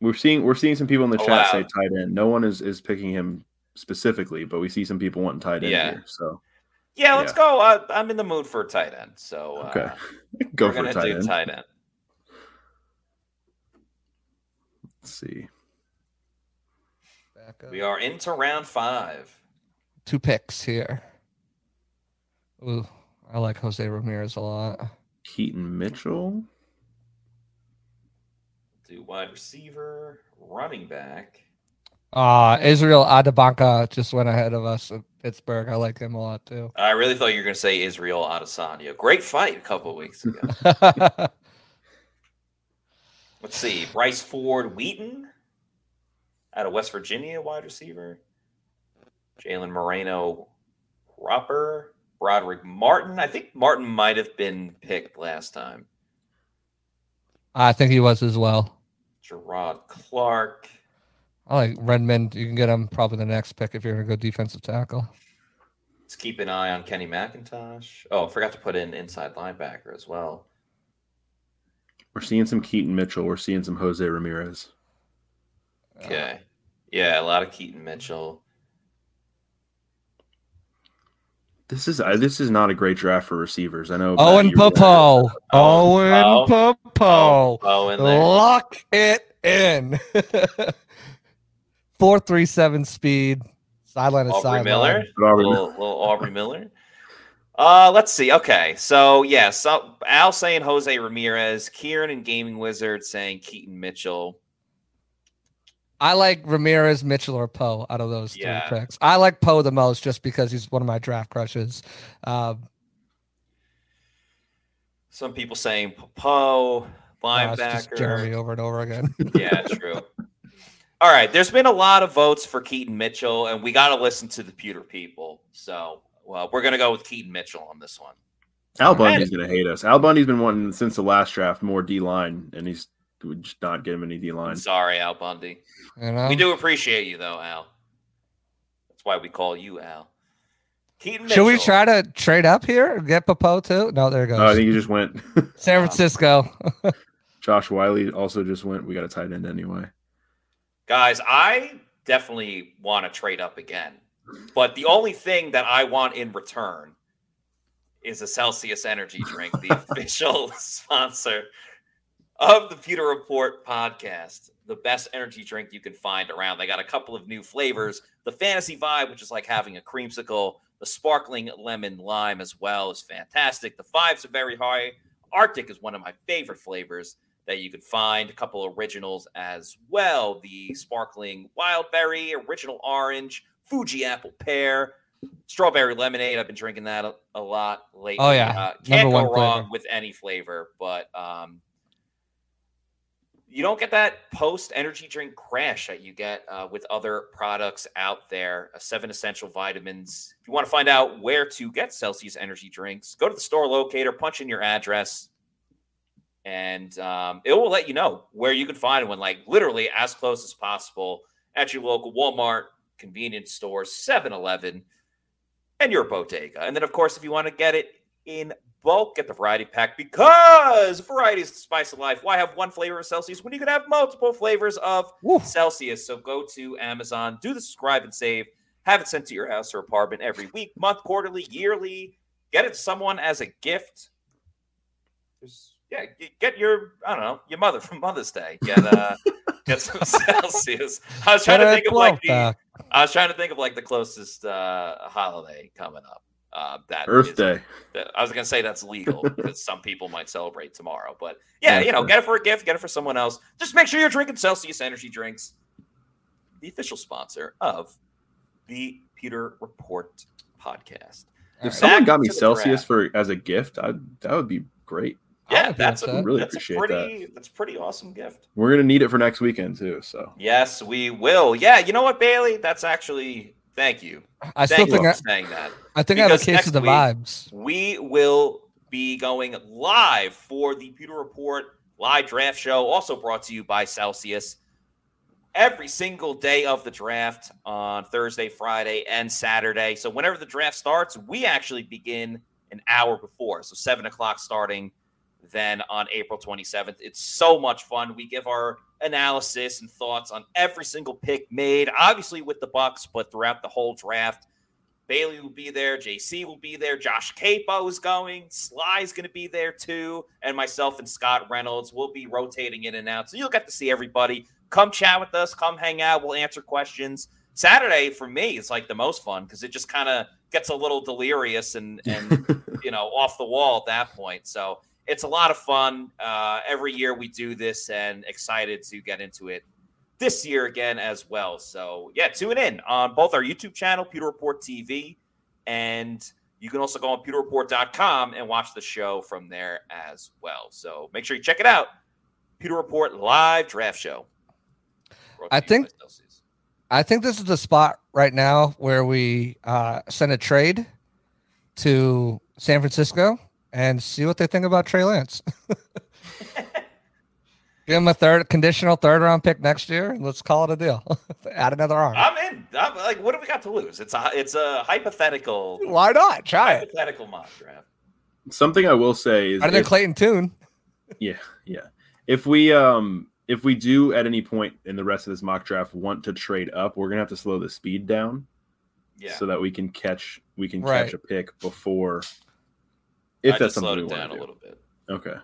We're seeing we're seeing some people in the oh, chat say Allowed. tight end. No one is is picking him specifically, but we see some people wanting tight end Yeah. here. So yeah, let's yeah. go. Uh, I'm in the mood for a tight end. So, uh, okay, go we're for gonna a tight do end. tight end. Let's see. Back up. We are into round five. Two picks here. Ooh, I like Jose Ramirez a lot. Keaton Mitchell. Do wide receiver, running back. Uh Israel Abanikanda just went ahead of us at Pittsburgh. I like him a lot too. I really thought you were going to say Israel Adesanya. Great fight a couple of weeks ago. Let's see. Bryce Ford Wheaton out of West Virginia, wide receiver. Jalen Moreno Cropper. Brodric Martin. I think Martin might have been picked last time. I think he was as well. Jerrod Clark. I like Redmond. You can get him probably the next pick if you're gonna go defensive tackle. Let's keep an eye on Kenny McIntosh. Oh, I forgot to put in inside linebacker as well. We're seeing some Keaton Mitchell. We're seeing some Jose Ramirez. Okay. Yeah, a lot of Keaton Mitchell. This is uh, this is not a great draft for receivers. I know. Owen Matt, you were- Pappoe. Oh, Owen oh, Pappoe. Oh, in. Lock it in. Four three seven speed. Sideline to Aubrey sideline. Miller. Aubrey little, little Aubrey Miller. Uh, let's see. Okay, so yeah, so Al saying Jose Ramirez, Kieran and Gaming Wizard saying Keaton Mitchell. I like Ramirez, Mitchell, or Poe out of those three Yeah. picks. I like Poe the most just because he's one of my draft crushes. Um, Some people saying Poe, uh, it's just Jeremy over and over again. yeah, true. All right, there's been a lot of votes for Keaton Mitchell, and we got to listen to the pewter people. So, well, we're gonna go with Keaton Mitchell on this one. Al Bundy's gonna hate us. Al Bundy's been wanting since the last draft more D line, and he's we just not getting any D line. Sorry, Al Bundy. You know? We do appreciate you though, Al. That's why we call you Al. Keaton Should we try to trade up here? Get Pappoe too? No, there it goes. Oh, I think he just went. San Francisco. Josh Whyle also just went. We got a tight end anyway. Guys, I definitely want to trade up again. But the only thing that I want in return is a Celsius energy drink, the official sponsor of the Pewter Report podcast. The best energy drink you can find around. They got a couple of new flavors. The fantasy vibe, which is like having a creamsicle. The sparkling lemon lime as well is fantastic. The fives are very high. Arctic is one of my favorite flavors that you could find. A couple originals as well. The sparkling wild berry, original orange, Fuji apple pear, strawberry lemonade. I've been drinking that a, a lot lately. Oh, yeah. uh, can't Number go wrong flavor. with any flavor. But um, you don't get that post energy drink crash that you get uh, with other products out there. Uh, seven essential vitamins. If you want to find out where to get Celsius energy drinks, go to the store locator, punch in your address, and um, it will let you know where you can find one, like literally as close as possible at your local Walmart, convenience store, 7 Eleven, and your bodega. And then, of course, if you want to get it in bulk, get the variety pack because variety is the spice of life. Why have one flavor of Celsius when you can have multiple flavors of Woo. Celsius? So go to Amazon, do the subscribe and save, have it sent to your house or apartment every week, month, quarterly, yearly. Get it to someone as a gift. There's, yeah, get your I don't know your mother for Mother's Day. Get uh, get some Celsius. I was trying to think of like the I was trying to think of like the closest uh, holiday coming up. Uh, that Earth is- Day. that- I was gonna say that's legal because some people might celebrate tomorrow. But yeah, Yeah, you know, sure. get it for a gift, get it for someone else. Just make sure you're drinking Celsius energy drinks, the official sponsor of the Pewter Report podcast. If Back someone got me Celsius draft. for as a gift, I that would be great. I Yeah, would be that's a. Really that's a appreciate pretty that's a pretty awesome gift. We're gonna need it for next weekend too. So Yes, we will. Yeah, you know what, Bailey? That's actually thank you. I still you think I, for saying that. I think I have a case of the week- vibes. we will be going live for the Pewter Report live draft show, also brought to you by Celsius. Every single day of the draft on Thursday, Friday, and Saturday. So, whenever the draft starts, we actually begin an hour before. So, seven o'clock starting then on April 27th. It's so much fun. We give our analysis and thoughts on every single pick made, obviously with the Bucs, but throughout the whole draft. Bailey will be there. JC will be there. Josh Queipo is going. Sly's going to be there too. And myself and Scott Reynolds will be rotating in and out. So you'll get to see everybody. Come chat with us. Come hang out. We'll answer questions. Saturday for me is like the most fun because it just kind of gets a little delirious and, and you know off the wall at that point. So it's a lot of fun. Uh, every year we do this and excited to get into it this year again as well. So yeah, tune in on both our YouTube channel, Pewter Report TV, and you can also go on pewterreport.com and watch the show from there as well. So make sure you check it out. Pewter Report live draft show. I think- I think this is the spot right now where we uh, send a trade to San Francisco and see what they think about Trey Lance. Give him a third conditional third round pick next year. and Let's call it a deal. Add another arm. I'm in. I'm like, what do we got to lose? It's a it's a hypothetical Why not? Try it. hypothetical mock draft. something I will say is Better than Clayton Tune. Yeah, yeah. If we um if we do at any point in the rest of this mock draft want to trade up, we're gonna have to slow the speed down Yeah. so that we can catch we can Right. catch a pick before if I that's just slowed something we it down want a to do. little bit. Okay.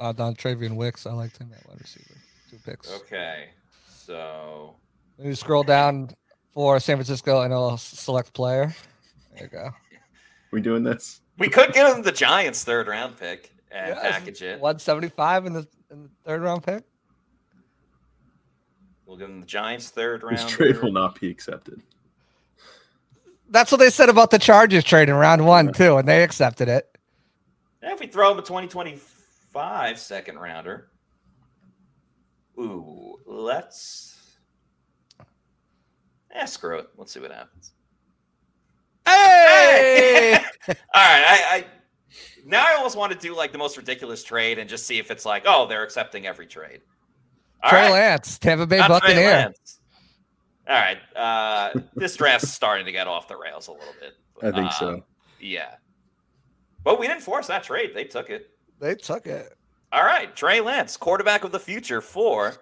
Uh, Dontayvion Wicks. I liked him at wide receiver. Two picks. Okay. So Then you scroll down for San Francisco and I'll select player. There you go. We doing this? we could give him the Giants third round pick and Yes, package it. 175 in the in the third round pick. We'll give him the Giants third round. This trade will not be accepted. That's what they said about the Chargers trade in round one too, and they accepted it. if we throw him a 2025 second rounder. Ooh, let's. Yeah, screw it. Let's see what happens. Hey! All right, I, I now I almost want to do like the most ridiculous trade and just see if it's like, oh, they're accepting every trade. All Trey right. Lance, Tampa Bay Not Lance. All right. Uh, this draft's starting to get off the rails a little bit. I think Um, so. Yeah. But we didn't force that trade. They took it. They took it. All right. Trey Lance, quarterback of the future for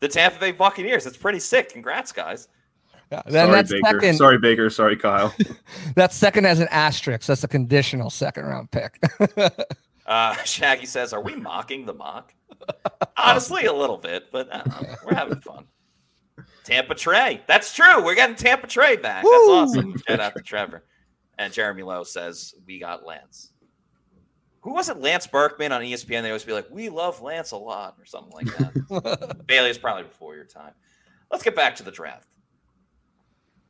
the Tampa Bay Buccaneers. It's pretty sick. Congrats, guys. Yeah. Then Sorry, that's Baker. second. Sorry, Baker. Sorry, Kyle. That second has an asterisk. That's a conditional second round pick. Uh, Shaggy says, Are we mocking the mock? Honestly, a little bit, but I we're having fun. Tampa Trey. That's true. We're getting Tampa Trey back. That's awesome. Shout out to Trevor. And Jeremy Lowe says, We got Lance. Who was it? Lance Berkman on ESPN. They always be like, We love Lance a lot, or something like that. Bailey is probably before your time. Let's get back to the draft.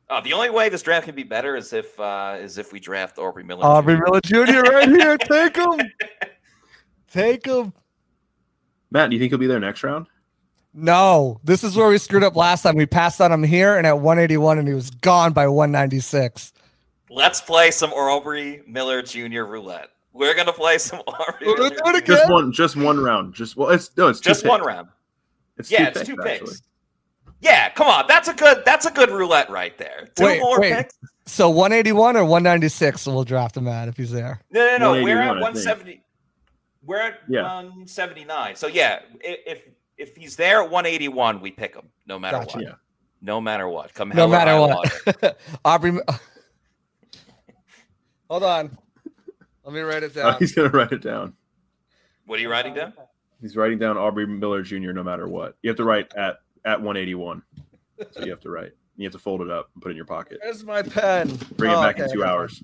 Uh, the only way this draft can be better is if uh, is if we draft Aubrey Miller. Aubrey Jr. Miller Jr. right here. Take him. Take him. Matt, do you think he'll be there next round? No, this is where we screwed up last time. We passed on him here and at 181, and he was gone by 196. Let's play some Aubrey Miller Jr. roulette. We're gonna play some Aubrey We're Miller. gonna do it Just again. one, just one round. Just well, it's no, it's two Just one picks. round. It's yeah, two it's two picks, picks. actually. Yeah, come on. That's a good. That's a good roulette right there. Two Wait, more wait. picks. So 181 or 196, we'll draft him at if he's there. No, no, no. We're at 181, I think. 170. We're at Yeah. 179. So yeah, if if he's there at 181, we pick him no matter Gotcha. what. No matter what. Come No hell or matter high what. water. Aubrey. Hold on. Let me write it Oh, down. he's gonna write it down. What are you writing down? He's writing down Aubrey Miller Jr. No matter what, you have to write at at 181. So you have to write. You have to fold it up and put it in your pocket. Where's my pen? Bring it Oh, back in oh, two hours.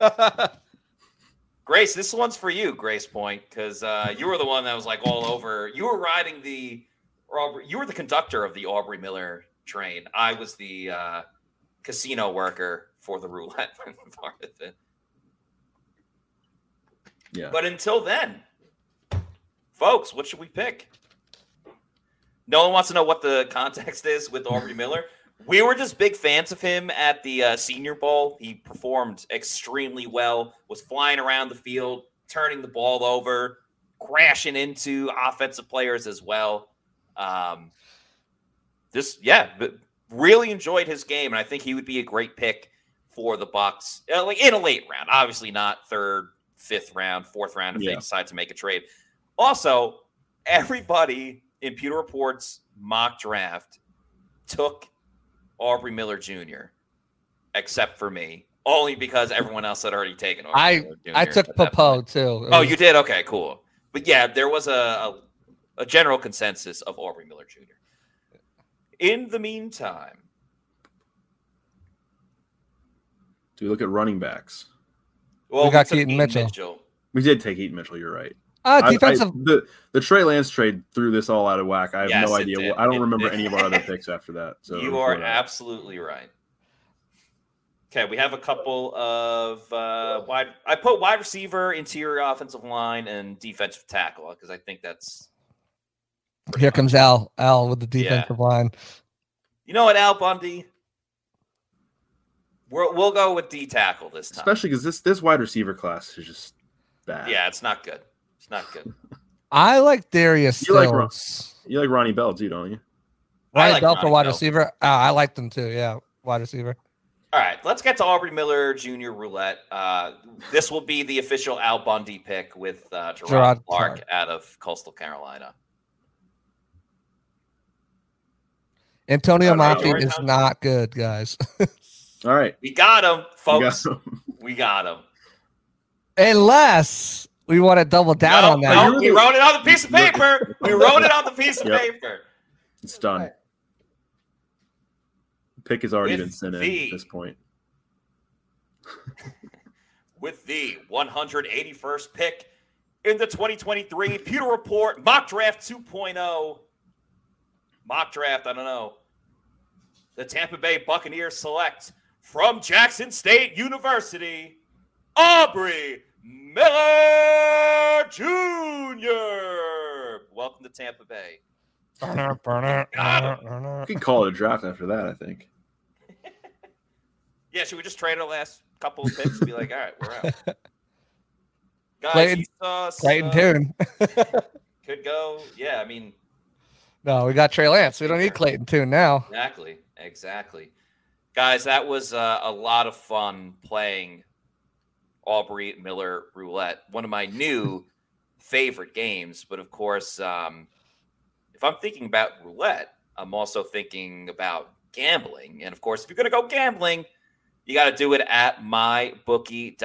Grace, this one's for you, Grace Point, because uh, you were the one that was like all over. You were riding the Aubrey. You were the conductor of the Aubrey Miller train. I was the uh, casino worker for the roulette part of it. Yeah. But until then, folks, what should we pick? No one wants to know what the context is with Aubrey Miller. We were just big fans of him at the uh, Senior Bowl. He performed extremely well, was flying around the field, turning the ball over, crashing into offensive players as well. Um, this, yeah, but really enjoyed his game, and I think he would be a great pick for the Bucs, uh, like in a late round. Obviously, not third, fifth round, fourth round if they decide to make a trade. Also, everybody in Pewter Report's mock draft took Aubrey Miller Jr. except for me, only because everyone else had already taken. Aubrey I Miller Jr. I took at. Pappoe too. Oh, was- you did? Okay, cool. But yeah, there was a, a, a general consensus of Aubrey Miller Jr. In the meantime, Do we look at running backs? well, We got took Keaton Mitchell. We did take Keaton Mitchell. You're right. Uh, I- I- defensive. the the Trey Lance trade threw this all out of whack. I have Yes, no idea. did. I don't It remember did. any of our other picks after that. So you are absolutely right. Okay, we have a couple of uh, wide. I put wide receiver, interior offensive line, and defensive tackle because I think that's. Here comes Al. Al with the Yeah. defensive line. You know what, Al Bundy? We're, we'll go with D tackle this time. especially because this this wide receiver class is just bad. yeah, it's not good. It's not good. I like Darius You like Ron- you like Ronnie Bell too, don't you? I Ryan like Bell for wide Bell. receiver. Uh, I like them too. Yeah, wide receiver. All right, let's get to Aubrey Miller Jr. roulette. Uh, this will be the official Al Bundy pick with uh, Jerrod, Jerrod Clark Clark. out of Coastal Carolina. Antonio All right, Mafi Jordan is Howard. not good, guys. All right, We got him, We folks. got him. We got him. Unless we want to double down no, on that. no, we wrote it on the piece of paper. We wrote it on the piece of Yep. paper. it's done. Pick has already With been sent in at this point. With the 181st pick in the 2023 Pewter Report Mock Draft 2.0. Mock draft, I don't know. The Tampa Bay Buccaneers select from Jackson State University, Aubrey Miller Jr. Welcome to Tampa Bay. We can call it a draft after that. I think. Yeah, should we just trade our last couple of picks? And be like, all right, we're out. Guys, Clayton- us, Clayton uh, Tune. could go. Yeah, I mean, no, we got Trey Lance. We don't need Clayton Tune now. exactly, exactly. Guys, that was uh, a lot of fun playing Aubrey Miller Roulette, one of my new favorite games. But of course, um, if I'm thinking about roulette, I'm also thinking about gambling. And of course, if you're going to go gambling, you got to do it at mybookie.ag.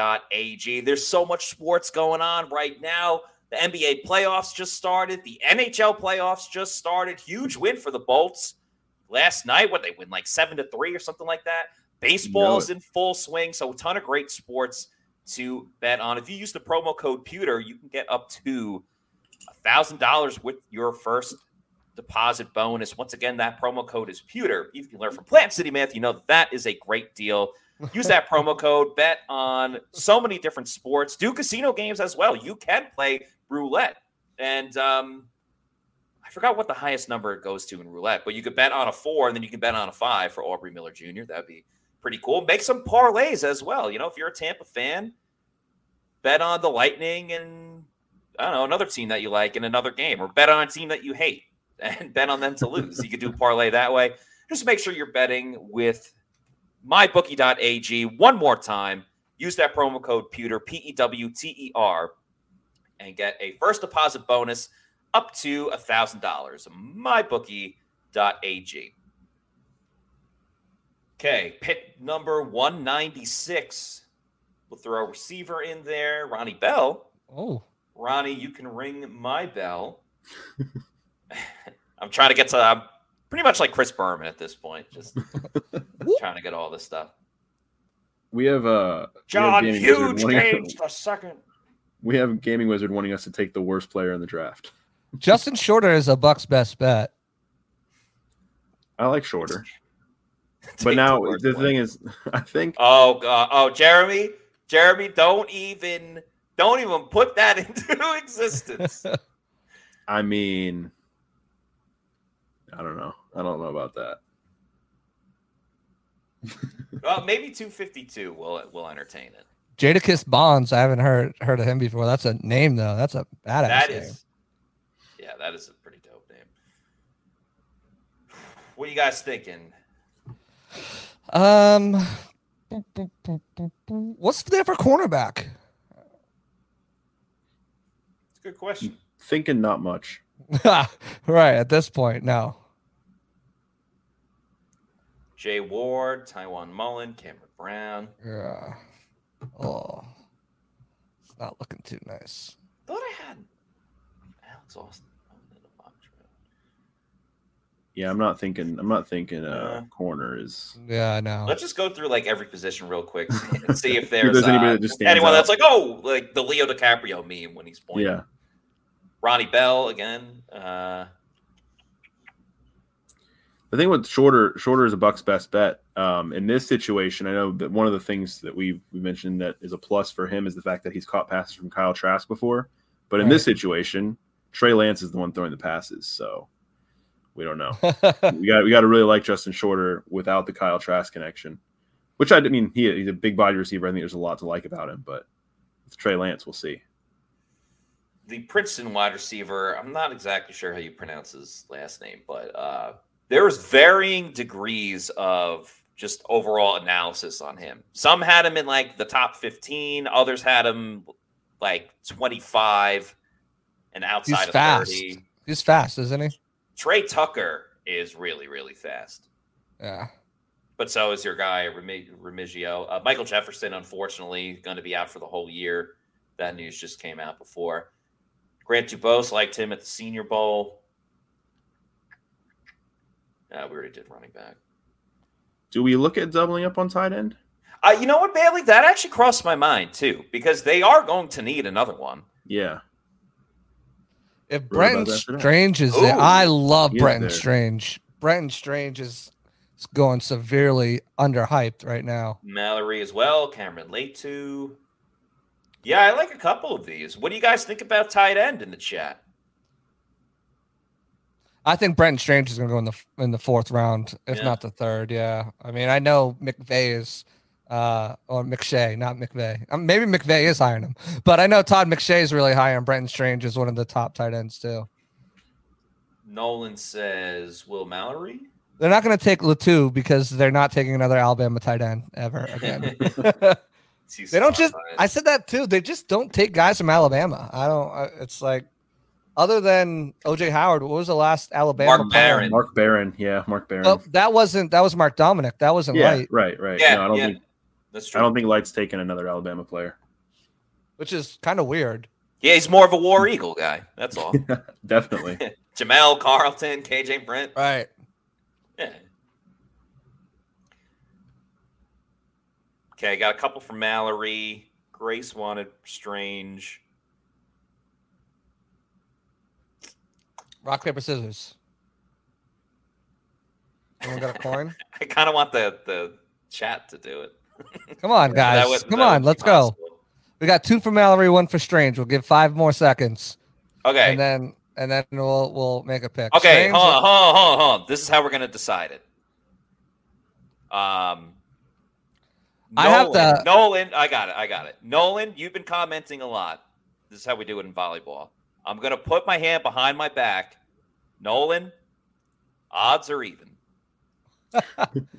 There's so much sports going on right now. The NBA playoffs just started. The NHL playoffs just started. Huge win for the Bolts last night. What they win like seven to three or something like that. Baseball is in full swing, so a ton of great sports to bet on. If you use the promo code Pewter, you can get up to a thousand dollars with your first deposit bonus. Once again, that promo code is Pewter. You can learn from Plant City Math. You know that, that is a great deal. Use that promo code. Bet on so many different sports. Do casino games as well. You can play roulette, and um, I forgot what the highest number it goes to in roulette, but you could bet on a four and then you can bet on a five for Aubrey Miller Jr. That'd be pretty cool. Make some parlays as well. You know, if you're a Tampa fan, bet on the Lightning and I don't know another team that you like in another game, or bet on a team that you hate and bet on them to lose. you could do parlay that way. Just make sure you're betting with mybookie.ag one more time. Use that promo code Pewter P E W T E R and get a first deposit bonus up to a thousand dollars. Mybookie.ag. Okay, pick number 196. We'll throw a receiver in there. Ronnie Bell. Oh. Ronnie, you can ring my bell. I'm trying to get to I'm pretty much like Chris Berman at this point, just trying to get all this stuff. We have uh John Huge Games the second. We have Gaming Wizard wanting us to take the worst player in the draft. Justin Shorter is a Bucs best bet. I like Shorter. but now the, the thing is, I think. Oh god! Oh, Jeremy, Jeremy, don't even, don't even put that into existence. I mean, I don't know. I don't know about that. well, maybe two fifty two. We'll we'll entertain it. Jadakis Bonds. I haven't heard heard of him before. That's a name though. That's a badass that name. Yeah, that is a pretty dope name. What are you guys thinking? Um, what's there for cornerback? It's a good question. Thinking not much. right at this point, no. Jay Ward, Tiawan Mullen, Cameron Brown. Yeah. Oh, it's not looking too nice. Thought I had Alex Austin. Yeah, I'm not thinking. I'm not thinking. Uh, corner is. Yeah, I know. Let's just go through like every position real quick and see if there's, there's anybody uh, that just stands anyone out. that's like, oh, like the Leo DiCaprio meme when he's pointing. Yeah. Ronnie Bell again. Uh, The thing with shorter, shorter is a Buc's best bet. Um, in this situation, I know that one of the things that we we mentioned that is a plus for him is the fact that he's caught passes from Kyle Trask before. But in this situation, Trey Lance is the one throwing the passes, so we don't know. we got we got to really like Justin Shorter without the Kyle Trask connection, which I mean he, he's a big body receiver. I think there's a lot to like about him, but with Trey Lance, we'll see. the Princeton wide receiver, I'm not exactly sure how you pronounce his last name, but uh, there was varying degrees of just overall analysis on him. Some had him in like the top 15, others had him like 25 and outside He's of fast. 30. He's fast, isn't he? Tre Tucker is really, really fast. Yeah. But so is your guy Remi- Remigio. Uh, Michael Jefferson, unfortunately, going to be out for the whole year. That news just came out before. Grant Dubose liked him at the Senior Bowl. Uh, we already did running back. Do we look at doubling up on tight end? Uh, you know what, Bailey? That actually crossed my mind too, because they are going to need another one. Yeah, If about Brenton. Strange is Ooh. there, I love He Brenton. Strange. Brenton Strange is is going severely underhyped right now. Mallory as well. Cameron Latu. Yeah, I like a couple of these. What do you guys think about tight end in the chat? I think Brenton Strange is going to go in the in the fourth round, if Yeah. not the third. Yeah, I mean, I know McVay is, uh, or McShay, not McVay. Um, maybe McVay is hiring him, but I know Todd McShay is really high on Brenton Strange as one of the top tight ends too. Nolan says Will Mallory. They're not going to take Latu because they're not taking another Alabama tight end ever again. They don't just. I said that too. They just don't take guys from Alabama. I don't. I- It's like, other than OJ Howard, what was the last Alabama? Mark player? Barron. Mark Barron, yeah, Mark Barron. Oh, that wasn't. That was Mark Dominik. That wasn't yeah, Licht, right, right. Yeah, no, I don't yeah. think That's I don't think Licht's taking another Alabama player. which is kind of weird. Yeah, he's more of a War Eagle guy. That's all. Definitely. Jamel Carlton, KJ Brent. Right. Yeah. Okay, got a couple from Mallory. Grace wanted Strange. Rock paper scissors. Anyone got a coin? I kind of want the the chat to do it. Come on, guys. That would- Come on, let's go. We got two for Mallory, one for Strange. We'll give five more seconds, Okay. and then and then we'll we'll make a pick. Okay, Strange, hold on, hold on, hold on, hold on. This is how we're gonna decide it. Um, I have Nolan- to- Nolan, I got it. I got it. Nolan, you've been commenting a lot. This is how we do it in volleyball. I'm gonna put my hand behind my back. Nolan, odds are even.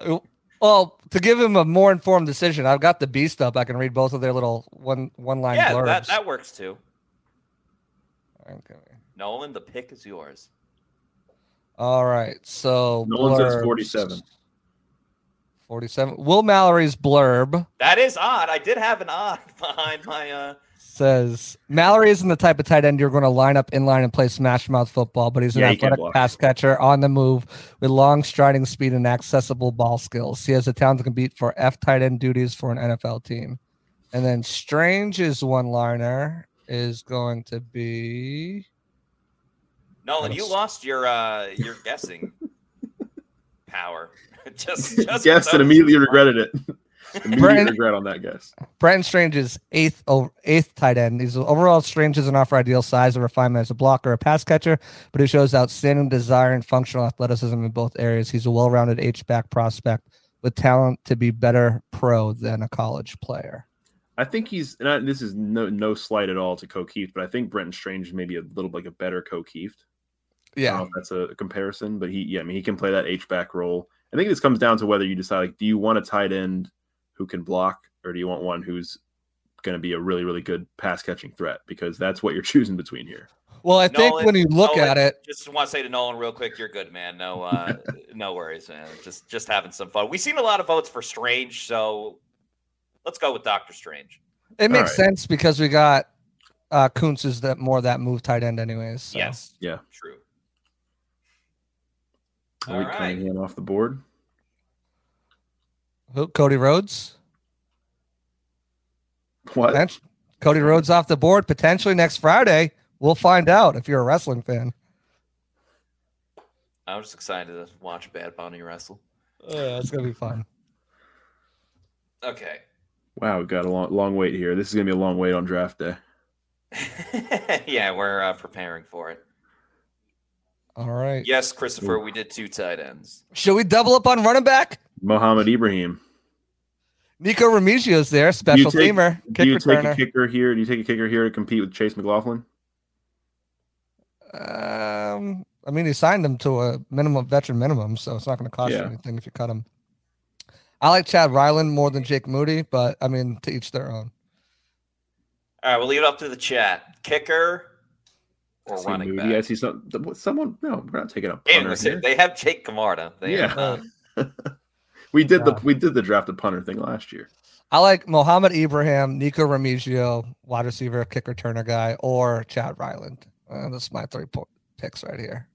Well, to give him a more informed decision, I've got the beast up. I can read both of their little one one line yeah, blurbs. that, that works too. Okay. Nolan, the pick is yours. All right. So Nolan says 47. 47. Will Mallory's blurb That is odd. I did have an odd behind my uh says Mallory isn't the type of tight end you're going to line up in line and play smash mouth football, but he's an Yeah, athletic block. pass catcher on the move with long striding speed and accessible ball skills. He has the talent to compete for F tight end duties for an NFL team. And then Strange's one liner is going to be Nolan, you lost your uh your guessing power. just just Guessed and immediately regretted it. Brandon- regret on that guess. Brenton Strange's eighth o- eighth tight end. He's overall Strange doesn't offer ideal size or refinement as a blocker or pass catcher, but he shows outstanding desire and functional athleticism in both areas. He's a well-rounded H back prospect with talent to be better pro than a college player. I think he's, and I, this is no no slight at all to Ko Kieft, but I think Brenton Strange is maybe a little like a better Ko Kieft. Yeah, that's a comparison, but he, yeah, I mean, he can play that H back role. I think this comes down to whether you decide, like, do you want a tight end who can block, or do you want one who's going to be a really, really good pass catching threat? Because that's what you're choosing between here. Well, I think when you look Nolan, at it, Just want to say to Nolan real quick, you're good, man. No, uh, no worries, man. Just just having some fun. We've seen a lot of votes for Strange, so let's go with Doctor Strange. it makes right. sense because we got uh Kuntz is that more that move tight end, anyways. so. Yes, Yeah. true. Are we right. Cunningham off the board? Who, Cody Rhodes. What? Potent- Cody Rhodes off the board potentially next Friday. We'll find out if you're a wrestling fan. I'm just excited to watch Bad Bunny wrestle. Yeah, it's gonna be fun. Okay. Wow, we got a long, long wait here. This is going to be a long wait on draft day. yeah, we're uh, preparing for it. All right. Yes, Christopher, we did two tight ends. Should we double up on running back? Mohamed Ibrahim. Nikko Remigio's there, special take- teamer, Do kick you take returner. a kicker here? Do you take a kicker here to compete with Chase McLaughlin? Um, I mean, he signed him to a minimum veteran minimum, so it's not going to cost you anything if you cut him. I like Chad Ryland more than Jake Moody, but I mean, to each their own. All right, we'll leave it up to the chat. Kicker or See running Moody. I see some, someone. No, we're not taking a Hey, punter here. they have Jake Camarda. They Yeah. have, uh, we did the we did the drafted punter thing last year. I like Mohamed Ibrahim, Nikko Remigio, wide receiver, kick returner guy, or Chad Ryland. Uh, that's my three po- picks right here.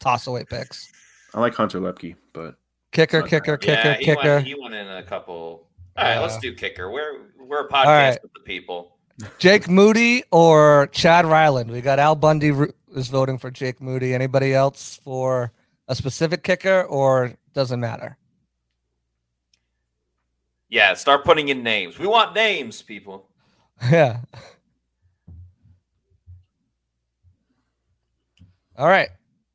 Toss away picks. I like Hunter Luepke, but Kicker, Not kicker, kicker, yeah, he kicker. went, he went in a couple. All right, let's Uh, do kicker. We're we're a podcast right. with the people. Jake Moody or Chad Ryland? We got Al Bundy ru- is voting for Jake Moody. Anybody else for a specific kicker or doesn't matter? Yeah, start putting in names. We want names, people. Yeah. All right.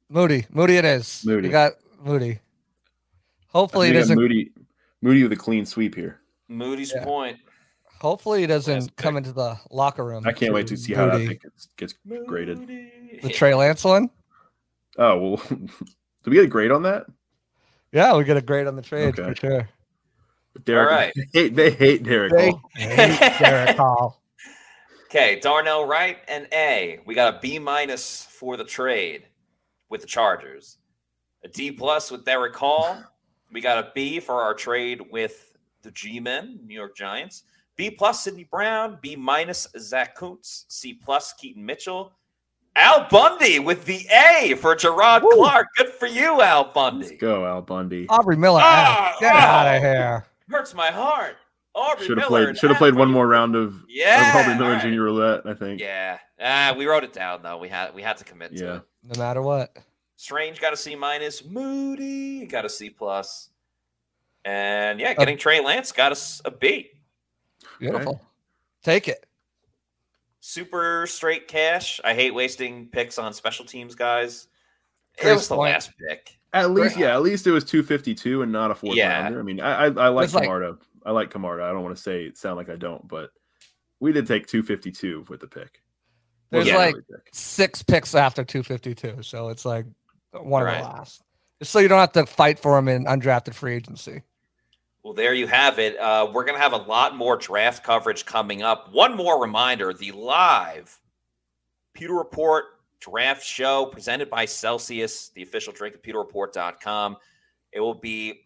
Moody. Moody it is. Moody. We got Moody. Hopefully I he think I got doesn't Moody Moody with a clean sweep here. Moody's Yeah. point. hopefully he doesn't Last come pick. into the locker room. I can't wait to see how that Moody. thing gets, gets graded. Moody. The Trey Lance one? Oh well, did we get a grade on that? Yeah, we get a grade on the trade Okay. for sure. Derick, All right. they hate, they hate Derick. They Hall. hate Derick Hall. Okay, Darnell Wright and A. We got a B minus for the trade with the Chargers. A D plus with Derick Hall. We got a B for our trade with the G-men, New York Giants. B plus Sydney Brown. B minus Zach Kuntz. C plus Keaton Mitchell. Al Bundy with the A for Jerrod Woo. Clark. Good for you, Al Let's Bundy. go, Al Bundy. Aubrey Miller. Ah, ah, get oh. out of here. Hurts my heart. Aubrey Should have played. Should have played one more round of Yeah, of Aubrey Miller all right. Junior Roulette. I think. Yeah, ah, we wrote it down though. We had we had to commit to Yeah. it. No matter what. Strange got a C minus. Moody got a C plus. And Uh, yeah, getting Trey Lance got us a B. Beautiful. Take it. Super straight cash. I hate wasting picks on special teams guys. It was the Point. last pick. At least, Right. yeah. At least it was two fifty two and not a fourth Yeah. rounder. I mean, I I, I like It's like- Camarda. I like Camarda. I don't want to say it sound like I don't, but we did take two fifty two with the pick. There's Wasn't like six picks after 252. So it's like one Right. of the last. So you don't have to fight for him in undrafted free agency. Well, there you have it. Uh, we're going to have a lot more draft coverage coming up. One more reminder the live Pewter Report draft show presented by Celsius, the official drink of pewterreport.com. It will be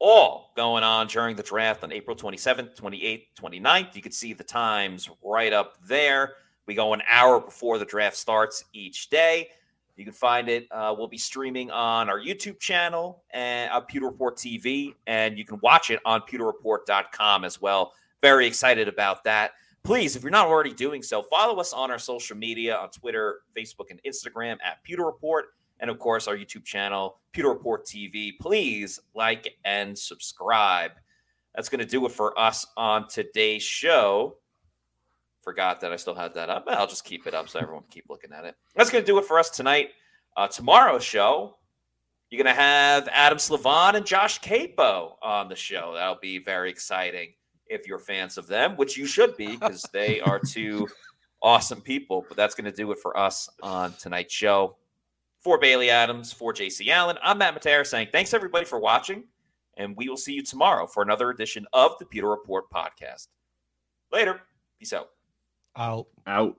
all going on during the draft on April 27th, 28th, 29th. You can see the times right up there. We go an hour before the draft starts each day. You can find it. Uh, we'll be streaming on our YouTube channel and uh, Pewter Report TV, and you can watch it on pewterreport.com as well. Very excited about that. Please, if you're not already doing so, follow us on our social media on Twitter, Facebook, and Instagram at Pewter Report, and of course our YouTube channel, Pewter Report TV. Please like and subscribe. That's going to do it for us on today's show. Forgot that I still had that up. I'll just keep it up so everyone can keep looking at it. That's going to do it for us tonight. Uh, tomorrow's show, you're going to have Adam Slavon and Josh Queipo on the show. That'll be very exciting if you're fans of them, which you should be because they are two awesome people. But that's going to do it for us on tonight's show. For Bailey Adams, for JC Allen, I'm Matt Matera saying thanks everybody for watching, and we will see you tomorrow for another edition of the Pewter Report podcast. Later. Peace out. Out. Out.